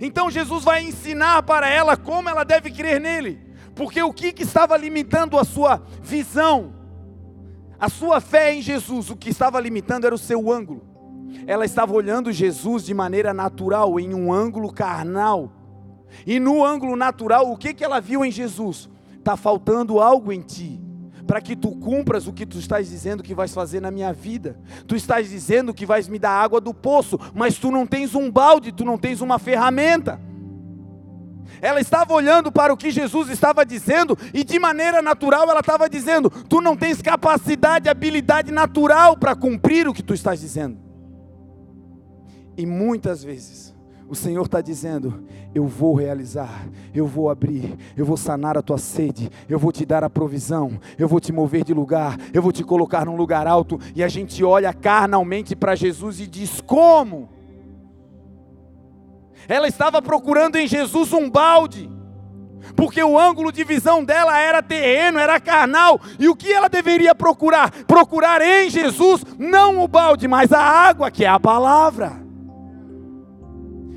Então Jesus vai ensinar para ela como ela deve crer nele, porque o que, que estava limitando a sua visão, a sua fé em Jesus, o que estava limitando era o seu ângulo. Ela estava olhando Jesus de maneira natural, em um ângulo carnal. E no ângulo natural, o que, que ela viu em Jesus? Está faltando algo em ti para que tu cumpras o que tu estás dizendo que vais fazer na minha vida. Tu estás dizendo que vais me dar água do poço, mas tu não tens um balde, tu não tens uma ferramenta. ela estava olhando para o que Jesus estava dizendo e de maneira natural ela estava dizendo: Tu não tens capacidade, habilidade natural para cumprir o que tu estás dizendo. E muitas vezes o Senhor está dizendo: Eu vou realizar, eu vou abrir, eu vou sanar a tua sede, eu vou te dar a provisão, eu vou te mover de lugar, eu vou te colocar num lugar alto. E a gente olha carnalmente para Jesus e diz: Como? Ela estava procurando em Jesus um balde, porque o ângulo de visão dela era terreno, era carnal, e o que ela deveria procurar? Procurar em Jesus, não o balde, mas a água, que é a palavra.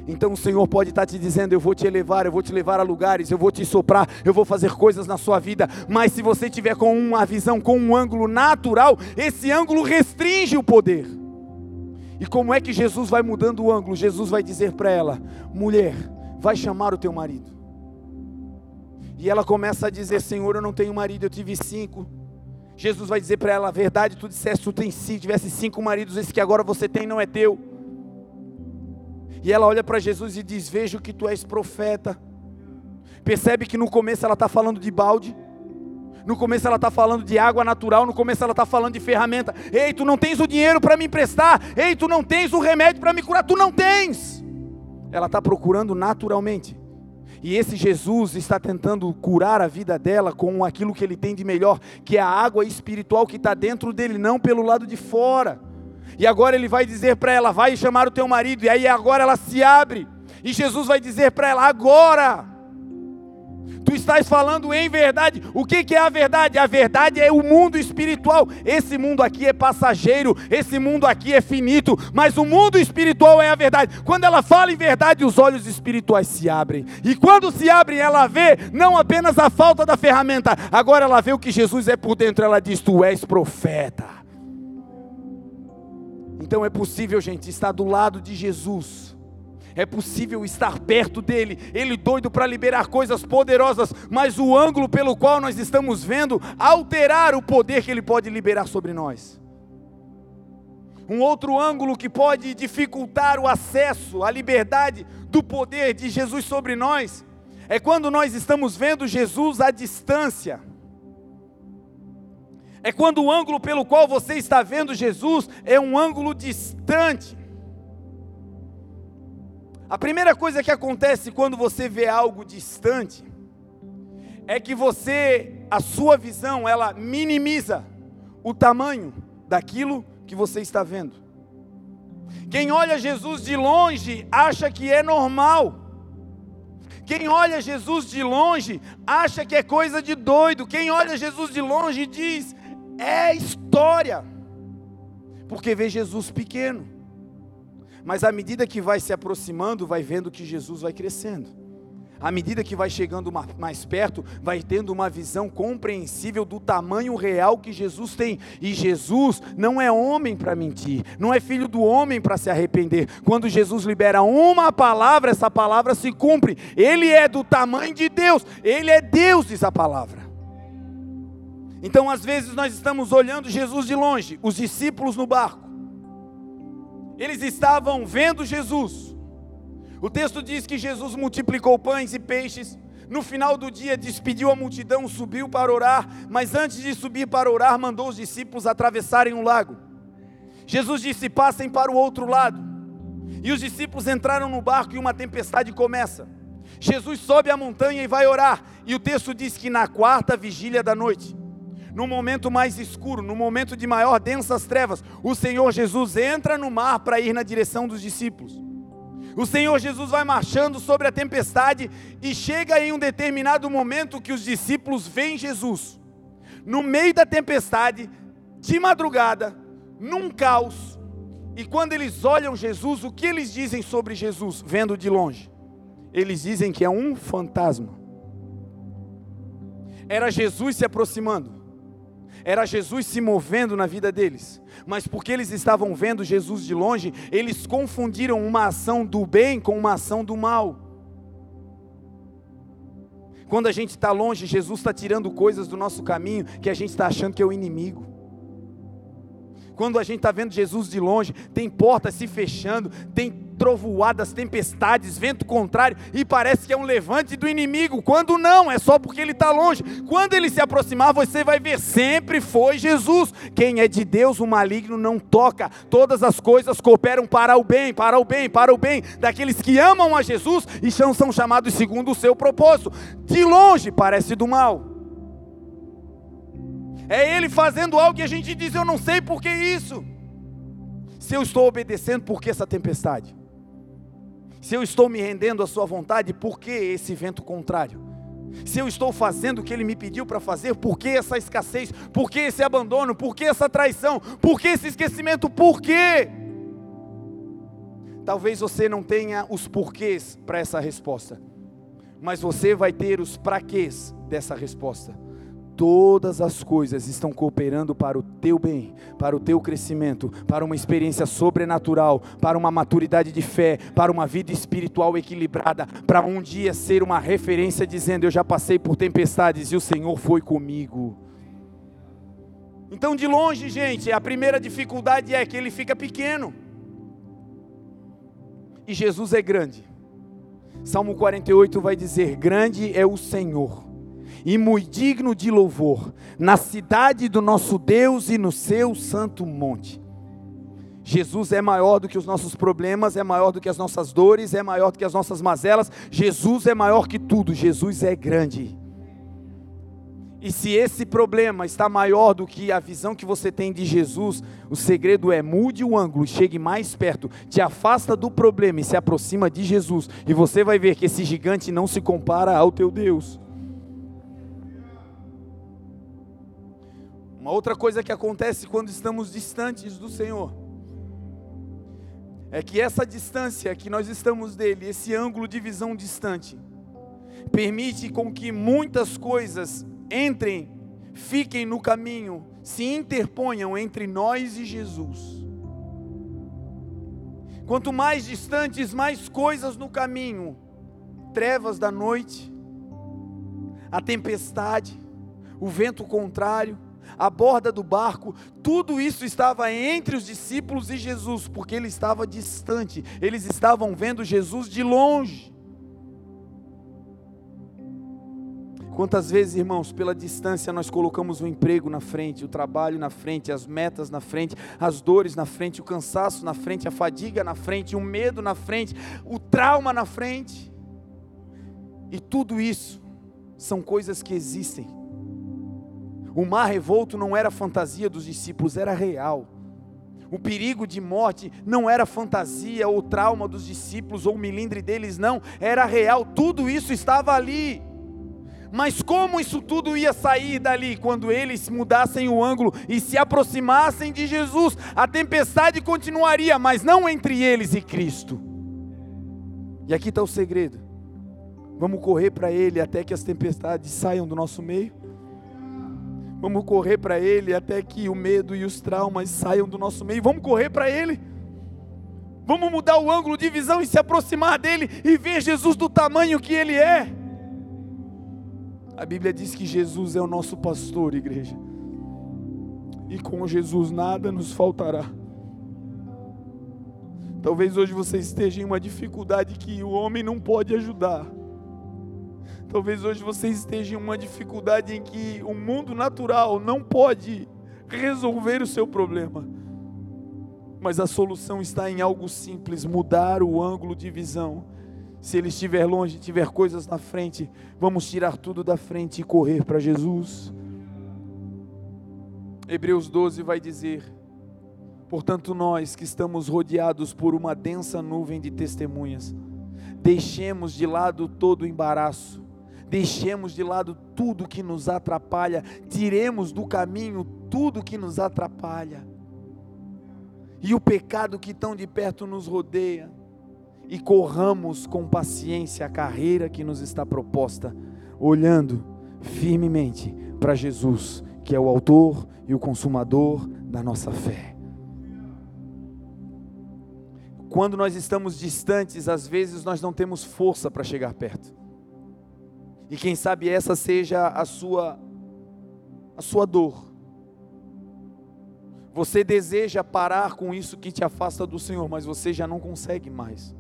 Então o Senhor pode estar te dizendo: Eu vou te elevar, eu vou te levar a lugares, eu vou te soprar, eu vou fazer coisas na sua vida. Mas se você tiver com uma visão, com um ângulo natural, esse ângulo restringe o poder. E como é que Jesus vai mudando o ângulo? Jesus vai dizer para ela: mulher, vai chamar o teu marido. E ela começa a dizer: Senhor, eu não tenho marido, eu tive cinco. Jesus vai dizer para ela: a verdade, tu disseste, tu tens cinco, tivesse cinco maridos, esse que agora você tem não é teu. E ela olha para Jesus e diz: Vejo que tu és profeta. Percebe que no começo ela está falando de balde. No começo ela está falando de água natural, no começo ela está falando de ferramenta. Ei, tu não tens o dinheiro para me emprestar. Ei, tu não tens o remédio para me curar. Tu não tens. Ela está procurando naturalmente. E esse Jesus está tentando curar a vida dela com aquilo que ele tem de melhor, que é a água espiritual que está dentro dele, não pelo lado de fora. E agora ele vai dizer para ela: vai chamar o teu marido. E aí agora ela se abre. E Jesus vai dizer para ela: agora Tu estás falando em verdade. O que, que é a verdade? A verdade é o mundo espiritual. Esse mundo aqui é passageiro, esse mundo aqui é finito, mas o mundo espiritual é a verdade. Quando ela fala em verdade, os olhos espirituais se abrem. E quando se abrem, ela vê não apenas a falta da ferramenta, agora ela vê o que Jesus é por dentro. Ela diz: Tu és profeta. Então é possível, gente, estar do lado de Jesus é possível estar perto dele, ele doido para liberar coisas poderosas, mas o ângulo pelo qual nós estamos vendo alterar o poder que ele pode liberar sobre nós. Um outro ângulo que pode dificultar o acesso à liberdade do poder de Jesus sobre nós é quando nós estamos vendo Jesus à distância. É quando o ângulo pelo qual você está vendo Jesus é um ângulo distante. A primeira coisa que acontece quando você vê algo distante é que você, a sua visão, ela minimiza o tamanho daquilo que você está vendo. Quem olha Jesus de longe acha que é normal. Quem olha Jesus de longe acha que é coisa de doido. Quem olha Jesus de longe diz: é história. Porque vê Jesus pequeno. Mas à medida que vai se aproximando, vai vendo que Jesus vai crescendo. À medida que vai chegando mais perto, vai tendo uma visão compreensível do tamanho real que Jesus tem. E Jesus não é homem para mentir, não é filho do homem para se arrepender. Quando Jesus libera uma palavra, essa palavra se cumpre. Ele é do tamanho de Deus, ele é Deus, diz a palavra. Então, às vezes, nós estamos olhando Jesus de longe, os discípulos no barco eles estavam vendo Jesus. O texto diz que Jesus multiplicou pães e peixes. No final do dia, despediu a multidão, subiu para orar, mas antes de subir para orar, mandou os discípulos atravessarem um lago. Jesus disse: Passem para o outro lado. E os discípulos entraram no barco e uma tempestade começa. Jesus sobe a montanha e vai orar. E o texto diz que na quarta vigília da noite, no momento mais escuro, no momento de maior densas trevas, o Senhor Jesus entra no mar para ir na direção dos discípulos. O Senhor Jesus vai marchando sobre a tempestade e chega em um determinado momento que os discípulos veem Jesus no meio da tempestade, de madrugada, num caos. E quando eles olham Jesus, o que eles dizem sobre Jesus, vendo de longe? Eles dizem que é um fantasma. Era Jesus se aproximando era Jesus se movendo na vida deles, mas porque eles estavam vendo Jesus de longe, eles confundiram uma ação do bem com uma ação do mal. Quando a gente está longe, Jesus está tirando coisas do nosso caminho que a gente está achando que é o inimigo. Quando a gente está vendo Jesus de longe, tem portas se fechando, tem trovoadas, tempestades, vento contrário, e parece que é um levante do inimigo, quando não, é só porque ele está longe. Quando ele se aproximar, você vai ver, sempre foi Jesus. Quem é de Deus, o maligno não toca. Todas as coisas cooperam para o bem, para o bem, para o bem daqueles que amam a Jesus e são, chamados segundo o seu propósito. De longe parece do mal. É ele fazendo algo que a gente diz, eu não sei por que isso. Se eu estou obedecendo, por que essa tempestade? Se eu estou me rendendo à sua vontade, por que esse vento contrário? Se eu estou fazendo o que ele me pediu para fazer, por que essa escassez? Por que esse abandono? Por que essa traição? Por que esse esquecimento? Por quê? Talvez você não tenha os porquês para essa resposta, mas você vai ter os praquês dessa resposta todas as coisas estão cooperando para o teu bem, para o teu crescimento, para uma experiência sobrenatural, para uma maturidade de fé, para uma vida espiritual equilibrada, para um dia ser uma referência dizendo: Eu já passei por tempestades e o Senhor foi comigo. Então, de longe, gente, a primeira dificuldade é que ele fica pequeno. E Jesus é grande. Salmo 48 vai dizer: Grande é o Senhor e muito digno de louvor, na cidade do nosso Deus e no seu santo monte. Jesus é maior do que os nossos problemas, é maior do que as nossas dores, é maior do que as nossas mazelas. Jesus é maior que tudo, Jesus é grande. E se esse problema está maior do que a visão que você tem de Jesus, o segredo é mude o ângulo, chegue mais perto, te afasta do problema e se aproxima de Jesus, e você vai ver que esse gigante não se compara ao teu Deus. Uma outra coisa que acontece quando estamos distantes do Senhor é que essa distância que nós estamos dele, esse ângulo de visão distante, permite com que muitas coisas entrem, fiquem no caminho, se interponham entre nós e Jesus. Quanto mais distantes, mais coisas no caminho, trevas da noite, a tempestade, o vento contrário, a borda do barco, tudo isso estava entre os discípulos e Jesus, porque ele estava distante, eles estavam vendo Jesus de longe. Quantas vezes, irmãos, pela distância nós colocamos o emprego na frente, o trabalho na frente, as metas na frente, as dores na frente, o cansaço na frente, a fadiga na frente, o medo na frente, o trauma na frente. E tudo isso são coisas que existem. O mar revolto não era fantasia dos discípulos, era real. O perigo de morte não era fantasia ou trauma dos discípulos ou milindre deles, não, era real, tudo isso estava ali. Mas como isso tudo ia sair dali quando eles mudassem o ângulo e se aproximassem de Jesus? A tempestade continuaria, mas não entre eles e Cristo. E aqui está o segredo. Vamos correr para Ele até que as tempestades saiam do nosso meio. Vamos correr para Ele até que o medo e os traumas saiam do nosso meio. Vamos correr para Ele. Vamos mudar o ângulo de visão e se aproximar dele e ver Jesus do tamanho que Ele é. A Bíblia diz que Jesus é o nosso pastor, igreja. E com Jesus nada nos faltará. Talvez hoje você esteja em uma dificuldade que o homem não pode ajudar. Talvez hoje você esteja em uma dificuldade em que o mundo natural não pode resolver o seu problema. Mas a solução está em algo simples: mudar o ângulo de visão. Se ele estiver longe, tiver coisas na frente, vamos tirar tudo da frente e correr para Jesus. Hebreus 12 vai dizer: Portanto, nós que estamos rodeados por uma densa nuvem de testemunhas, deixemos de lado todo o embaraço deixemos de lado tudo que nos atrapalha, tiremos do caminho tudo que nos atrapalha, e o pecado que tão de perto nos rodeia, e corramos com paciência a carreira que nos está proposta, olhando firmemente para Jesus, que é o Autor e o Consumador da nossa fé. Quando nós estamos distantes, às vezes nós não temos força para chegar perto. E quem sabe essa seja a sua a sua dor. Você deseja parar com isso que te afasta do Senhor, mas você já não consegue mais.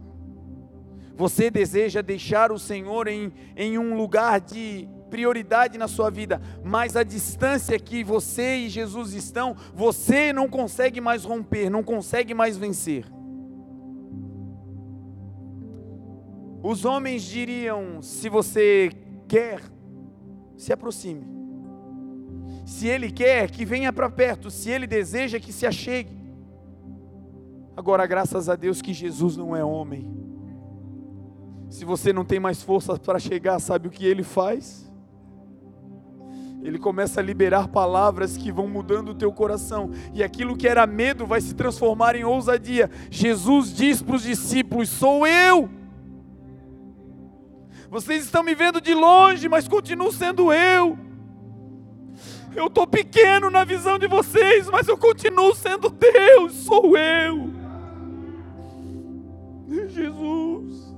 Você deseja deixar o Senhor em, em um lugar de prioridade na sua vida, mas a distância que você e Jesus estão, você não consegue mais romper, não consegue mais vencer. Os homens diriam: se você quer, se aproxime. Se ele quer, que venha para perto. Se ele deseja, que se achegue. Agora, graças a Deus que Jesus não é homem. Se você não tem mais força para chegar, sabe o que ele faz? Ele começa a liberar palavras que vão mudando o teu coração, e aquilo que era medo vai se transformar em ousadia. Jesus diz para os discípulos: Sou eu. Vocês estão me vendo de longe, mas continuo sendo eu. Eu estou pequeno na visão de vocês, mas eu continuo sendo Deus, sou eu. Jesus.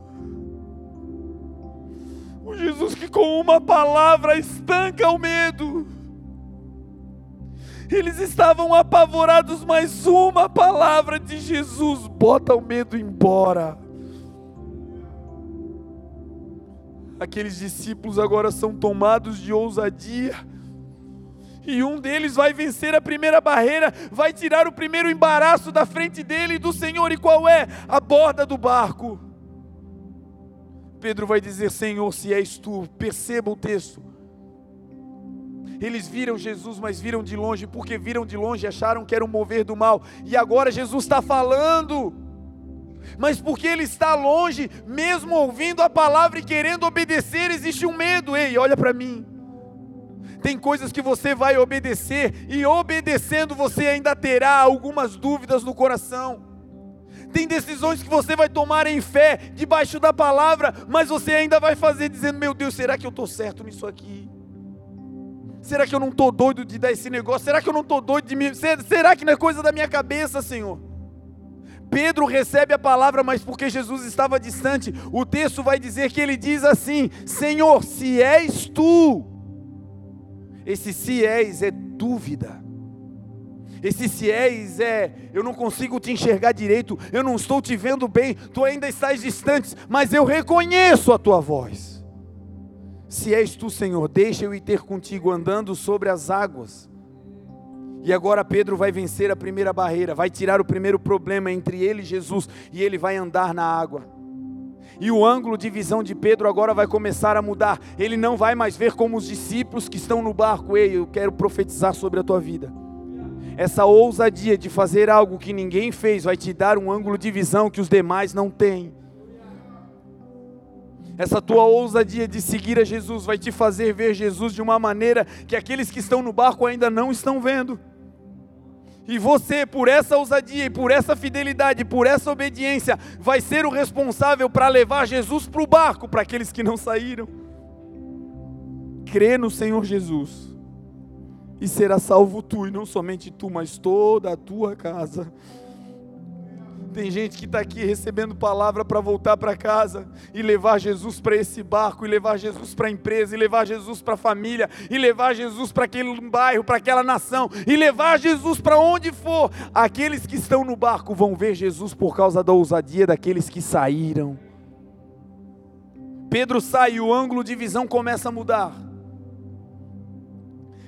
O Jesus que com uma palavra estanca o medo. Eles estavam apavorados, mas uma palavra de Jesus bota o medo embora. Aqueles discípulos agora são tomados de ousadia. E um deles vai vencer a primeira barreira, vai tirar o primeiro embaraço da frente dele e do Senhor. E qual é? A borda do barco. Pedro vai dizer: Senhor, se és tu, perceba o texto. Eles viram Jesus, mas viram de longe, porque viram de longe, acharam que era um mover do mal. E agora Jesus está falando mas porque ele está longe, mesmo ouvindo a palavra e querendo obedecer, existe um medo. Ei, olha para mim. Tem coisas que você vai obedecer, e obedecendo você ainda terá algumas dúvidas no coração. Tem decisões que você vai tomar em fé, debaixo da palavra, mas você ainda vai fazer dizendo: Meu Deus, será que eu estou certo nisso aqui? Será que eu não estou doido de dar esse negócio? Será que eu não estou doido de me. Será que não é coisa da minha cabeça, Senhor? Pedro recebe a palavra, mas porque Jesus estava distante, o texto vai dizer que ele diz assim: Senhor, se és tu, esse se és é dúvida. Esse se és é, eu não consigo te enxergar direito, eu não estou te vendo bem, tu ainda estás distante, mas eu reconheço a tua voz. Se és tu, Senhor, deixa eu ir ter contigo andando sobre as águas. E agora Pedro vai vencer a primeira barreira, vai tirar o primeiro problema entre ele e Jesus, e ele vai andar na água. E o ângulo de visão de Pedro agora vai começar a mudar. Ele não vai mais ver como os discípulos que estão no barco. Ei, eu quero profetizar sobre a tua vida. Essa ousadia de fazer algo que ninguém fez vai te dar um ângulo de visão que os demais não têm. Essa tua ousadia de seguir a Jesus vai te fazer ver Jesus de uma maneira que aqueles que estão no barco ainda não estão vendo. E você, por essa ousadia e por essa fidelidade, por essa obediência, vai ser o responsável para levar Jesus para o barco, para aqueles que não saíram. Crê no Senhor Jesus, e será salvo tu, e não somente tu, mas toda a tua casa. Tem gente que está aqui recebendo palavra para voltar para casa e levar Jesus para esse barco, e levar Jesus para a empresa, e levar Jesus para a família, e levar Jesus para aquele bairro, para aquela nação, e levar Jesus para onde for. Aqueles que estão no barco vão ver Jesus por causa da ousadia daqueles que saíram. Pedro sai e o ângulo de visão começa a mudar.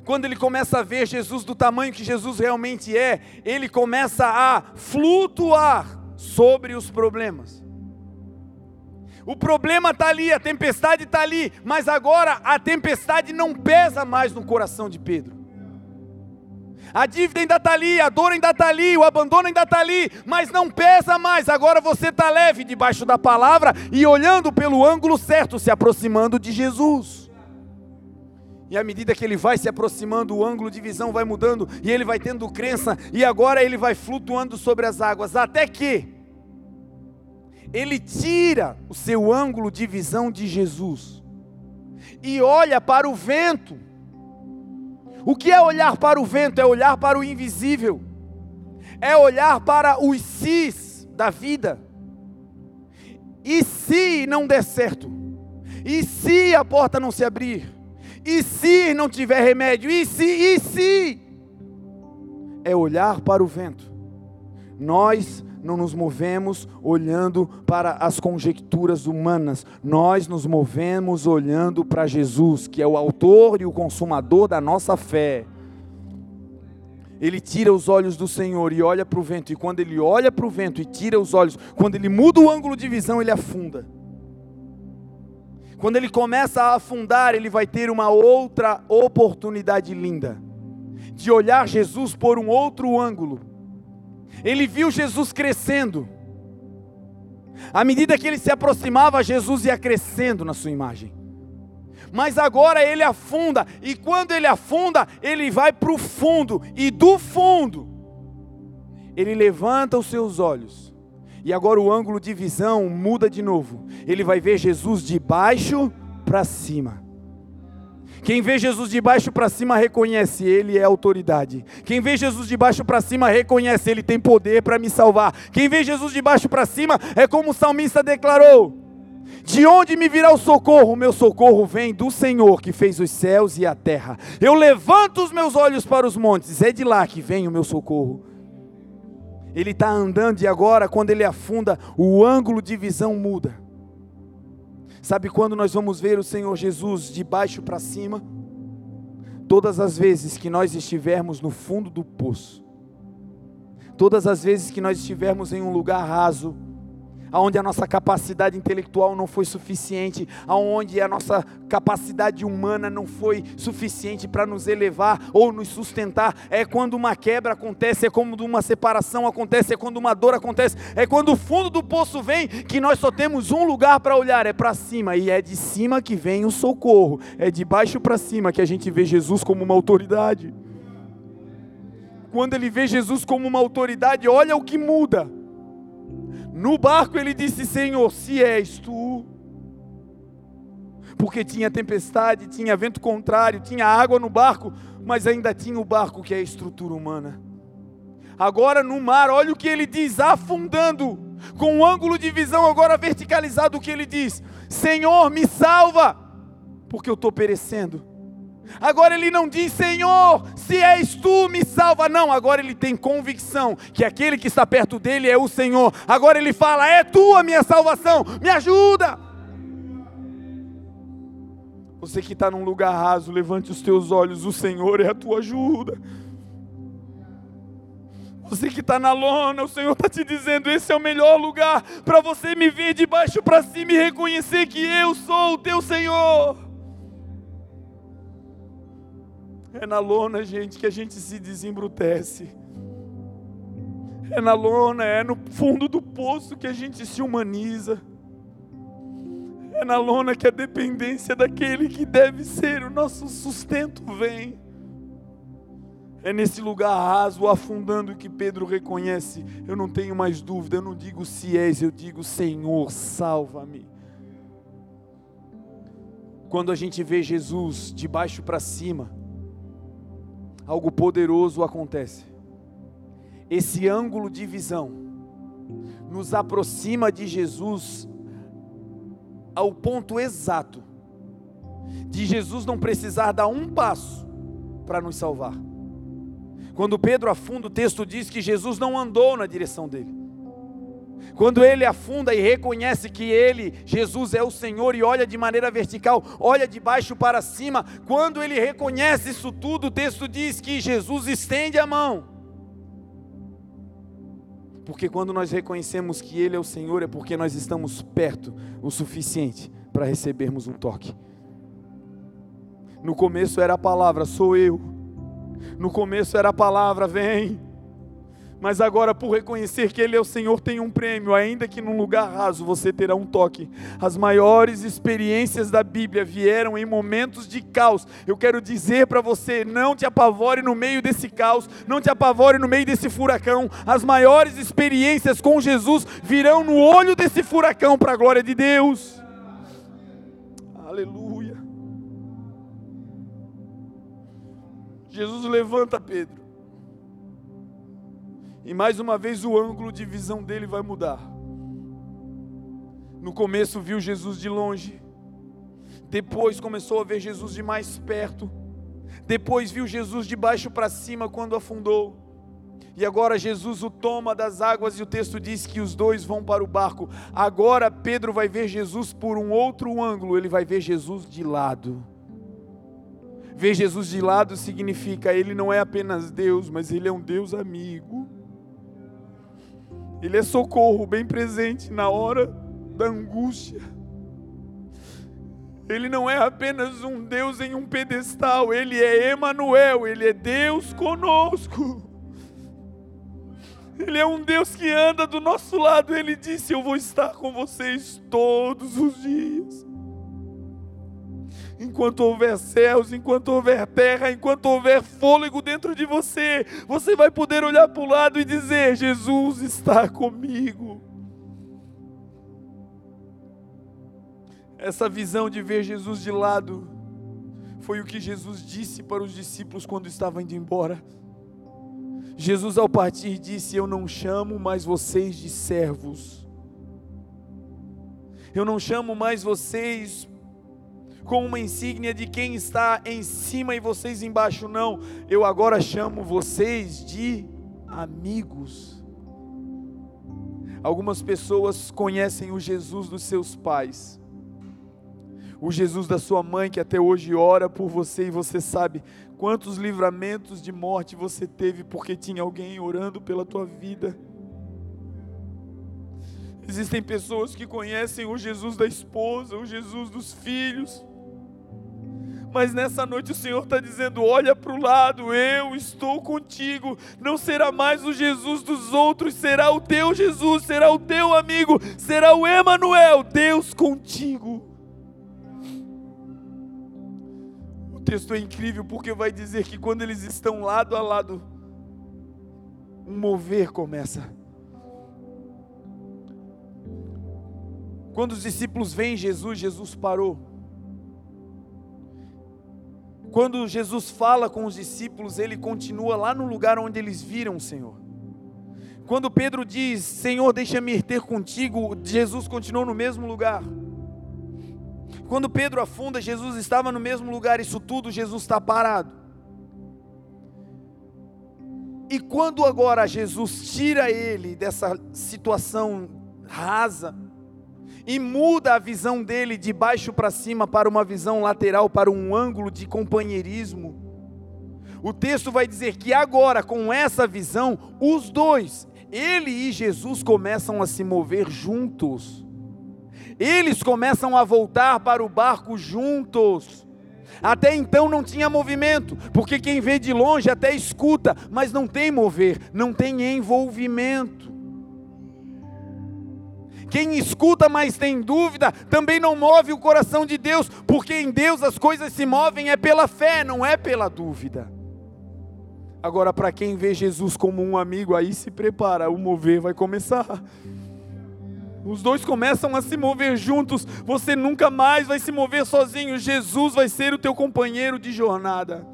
Quando ele começa a ver Jesus do tamanho que Jesus realmente é, ele começa a flutuar sobre os problemas. O problema está ali, a tempestade está ali, mas agora a tempestade não pesa mais no coração de Pedro. A dívida ainda está ali, a dor ainda está ali, o abandono ainda está ali, mas não pesa mais. Agora você está leve debaixo da palavra e olhando pelo ângulo certo, se aproximando de Jesus. E à medida que ele vai se aproximando, o ângulo de visão vai mudando, e ele vai tendo crença, e agora ele vai flutuando sobre as águas, até que ele tira o seu ângulo de visão de Jesus e olha para o vento. O que é olhar para o vento? É olhar para o invisível, é olhar para os cis da vida. E se não der certo? E se a porta não se abrir? E se não tiver remédio? E se? E se? é olhar para o vento. Nós não nos movemos olhando para as conjecturas humanas, nós nos movemos olhando para Jesus, que é o autor e o consumador da nossa fé. Ele tira os olhos do Senhor e olha para o vento, e quando ele olha para o vento e tira os olhos, quando ele muda o ângulo de visão, ele afunda. Quando ele começa a afundar, ele vai ter uma outra oportunidade linda de olhar Jesus por um outro ângulo ele viu Jesus crescendo. À medida que ele se aproximava, Jesus ia crescendo na sua imagem. Mas agora ele afunda, e quando ele afunda, ele vai para o fundo, e do fundo, ele levanta os seus olhos, e agora o ângulo de visão muda de novo. Ele vai ver Jesus de baixo para cima. Quem vê Jesus de baixo para cima reconhece, Ele é autoridade. Quem vê Jesus de baixo para cima reconhece, Ele tem poder para me salvar. Quem vê Jesus de baixo para cima é como o salmista declarou: De onde me virá o socorro? O meu socorro vem do Senhor que fez os céus e a terra. Eu levanto os meus olhos para os montes, é de lá que vem o meu socorro. Ele está andando e agora, quando ele afunda, o ângulo de visão muda. Sabe quando nós vamos ver o Senhor Jesus de baixo para cima? Todas as vezes que nós estivermos no fundo do poço, todas as vezes que nós estivermos em um lugar raso, aonde a nossa capacidade intelectual não foi suficiente, aonde a nossa capacidade humana não foi suficiente para nos elevar ou nos sustentar. É quando uma quebra acontece, é quando uma separação acontece, é quando uma dor acontece, é quando o fundo do poço vem que nós só temos um lugar para olhar, é para cima, e é de cima que vem o socorro. É de baixo para cima que a gente vê Jesus como uma autoridade. Quando ele vê Jesus como uma autoridade, olha o que muda no barco ele disse: Senhor, se és tu. Porque tinha tempestade, tinha vento contrário, tinha água no barco, mas ainda tinha o barco que é a estrutura humana. Agora no mar, olha o que ele diz, afundando, com um ângulo de visão agora verticalizado, o que ele diz: Senhor, me salva, porque eu estou perecendo. Agora ele não diz, Senhor, se és tu, me salva. Não, agora ele tem convicção que aquele que está perto dele é o Senhor. Agora ele fala, é tu a minha salvação, me ajuda. Você que está num lugar raso, levante os teus olhos, o Senhor é a tua ajuda. Você que está na lona, o Senhor está te dizendo: esse é o melhor lugar para você me ver de baixo para cima e reconhecer que eu sou o teu Senhor. É na lona, gente, que a gente se desembrutece. É na lona, é no fundo do poço que a gente se humaniza. É na lona que a dependência daquele que deve ser o nosso sustento vem. É nesse lugar raso, afundando, que Pedro reconhece: eu não tenho mais dúvida, eu não digo se és, eu digo Senhor, salva-me. Quando a gente vê Jesus de baixo para cima, algo poderoso acontece. Esse ângulo de visão nos aproxima de Jesus ao ponto exato de Jesus não precisar dar um passo para nos salvar. Quando Pedro afunda, o texto diz que Jesus não andou na direção dele. Quando ele afunda e reconhece que ele, Jesus, é o Senhor e olha de maneira vertical, olha de baixo para cima, quando ele reconhece isso tudo, o texto diz que Jesus estende a mão. Porque quando nós reconhecemos que Ele é o Senhor, é porque nós estamos perto o suficiente para recebermos um toque. No começo era a palavra, sou eu. No começo era a palavra, vem mas agora por reconhecer que Ele é o Senhor tem um prêmio, ainda que num lugar raso você terá um toque. As maiores experiências da Bíblia vieram em momentos de caos. Eu quero dizer para você, não te apavore no meio desse caos, não te apavore no meio desse furacão. As maiores experiências com Jesus virão no olho desse furacão para a glória de Deus. Aleluia. Jesus levanta Pedro. E mais uma vez o ângulo de visão dele vai mudar. No começo viu Jesus de longe, depois começou a ver Jesus de mais perto, depois viu Jesus de baixo para cima quando afundou. E agora Jesus o toma das águas e o texto diz que os dois vão para o barco. Agora Pedro vai ver Jesus por um outro ângulo, ele vai ver Jesus de lado. Ver Jesus de lado significa ele não é apenas Deus, mas ele é um Deus amigo. Ele é socorro bem presente na hora da angústia. Ele não é apenas um Deus em um pedestal, ele é Emanuel, ele é Deus conosco. Ele é um Deus que anda do nosso lado. Ele disse: Eu vou estar com vocês todos os dias. Enquanto houver céus, enquanto houver terra, enquanto houver fôlego dentro de você, você vai poder olhar para o lado e dizer: Jesus está comigo. Essa visão de ver Jesus de lado foi o que Jesus disse para os discípulos quando estavam indo embora. Jesus, ao partir, disse: Eu não chamo mais vocês de servos, eu não chamo mais vocês com uma insígnia de quem está em cima e vocês embaixo, não, eu agora chamo vocês de amigos. Algumas pessoas conhecem o Jesus dos seus pais, o Jesus da sua mãe que até hoje ora por você e você sabe quantos livramentos de morte você teve porque tinha alguém orando pela tua vida. Existem pessoas que conhecem o Jesus da esposa, o Jesus dos filhos. Mas nessa noite o Senhor está dizendo: olha para o lado, eu estou contigo. Não será mais o Jesus dos outros, será o teu Jesus, será o teu amigo, será o Emanuel, Deus contigo. texto é incrível porque vai dizer que quando eles estão lado a lado, um mover começa. Quando os discípulos veem Jesus, Jesus parou. Quando Jesus fala com os discípulos, ele continua lá no lugar onde eles viram o Senhor. Quando Pedro diz, Senhor, deixa-me ir ter contigo, Jesus continuou no mesmo lugar. Quando Pedro afunda, Jesus estava no mesmo lugar, isso tudo, Jesus está parado. E quando agora Jesus tira ele dessa situação rasa, e muda a visão dele de baixo para cima para uma visão lateral, para um ângulo de companheirismo. O texto vai dizer que agora, com essa visão, os dois, ele e Jesus, começam a se mover juntos eles começam a voltar para o barco juntos. Até então não tinha movimento, porque quem vê de longe até escuta, mas não tem mover, não tem envolvimento. Quem escuta, mas tem dúvida, também não move o coração de Deus, porque em Deus as coisas se movem é pela fé, não é pela dúvida. Agora, para quem vê Jesus como um amigo, aí se prepara, o mover vai começar. Os dois começam a se mover juntos. Você nunca mais vai se mover sozinho. Jesus vai ser o teu companheiro de jornada.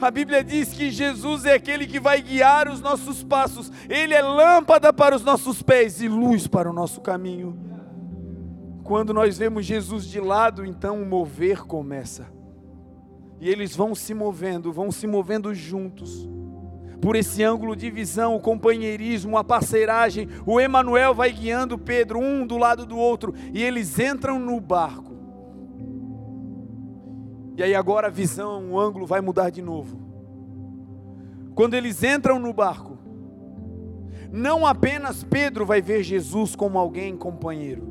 A Bíblia diz que Jesus é aquele que vai guiar os nossos passos. Ele é lâmpada para os nossos pés e luz para o nosso caminho. Quando nós vemos Jesus de lado, então o mover começa. E eles vão se movendo, vão se movendo juntos por esse ângulo de visão, o companheirismo, a parceiragem. O Emanuel vai guiando Pedro um do lado do outro e eles entram no barco. E aí agora a visão, o ângulo vai mudar de novo. Quando eles entram no barco, não apenas Pedro vai ver Jesus como alguém companheiro,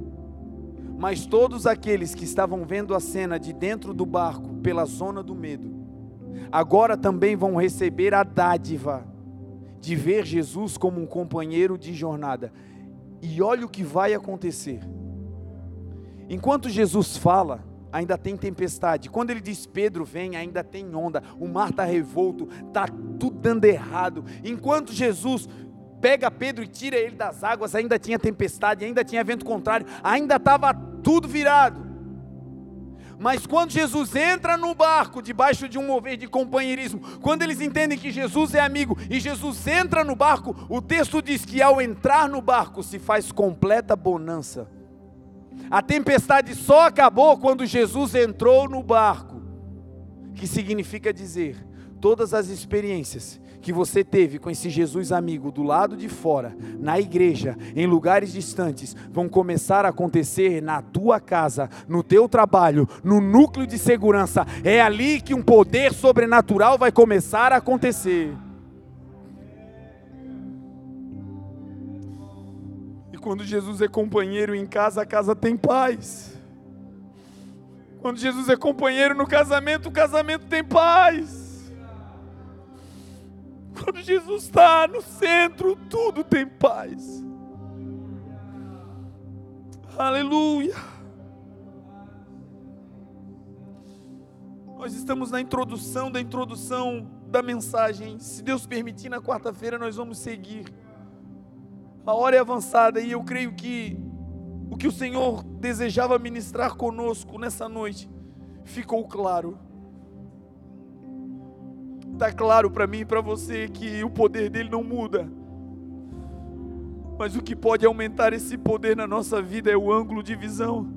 mas todos aqueles que estavam vendo a cena de dentro do barco pela zona do medo agora também vão receber a dádiva de ver Jesus como um companheiro de jornada. E olha o que vai acontecer. Enquanto Jesus fala, ainda tem tempestade. Quando ele diz Pedro vem, ainda tem onda. O mar está revolto, está tudo dando errado. Enquanto Jesus pega Pedro e tira ele das águas, ainda tinha tempestade, ainda tinha vento contrário, ainda estava tudo virado. Mas quando Jesus entra no barco, debaixo de um mover de companheirismo, quando eles entendem que Jesus é amigo e Jesus entra no barco, o texto diz que ao entrar no barco se faz completa bonança. A tempestade só acabou quando Jesus entrou no barco, que significa dizer, todas as experiências que você teve com esse Jesus amigo do lado de fora, na igreja, em lugares distantes, vão começar a acontecer na tua casa, no teu trabalho, no núcleo de segurança. É ali que um poder sobrenatural vai começar a acontecer. Quando Jesus é companheiro em casa, a casa tem paz. Quando Jesus é companheiro no casamento, o casamento tem paz. Quando Jesus está no centro, tudo tem paz. Aleluia. Nós estamos na introdução da introdução da mensagem. Se Deus permitir, na quarta-feira nós vamos seguir. A hora é avançada e eu creio que o que o Senhor desejava ministrar conosco nessa noite ficou claro. Está claro para mim e para você que o poder dele não muda. Mas o que pode aumentar esse poder na nossa vida é o ângulo de visão.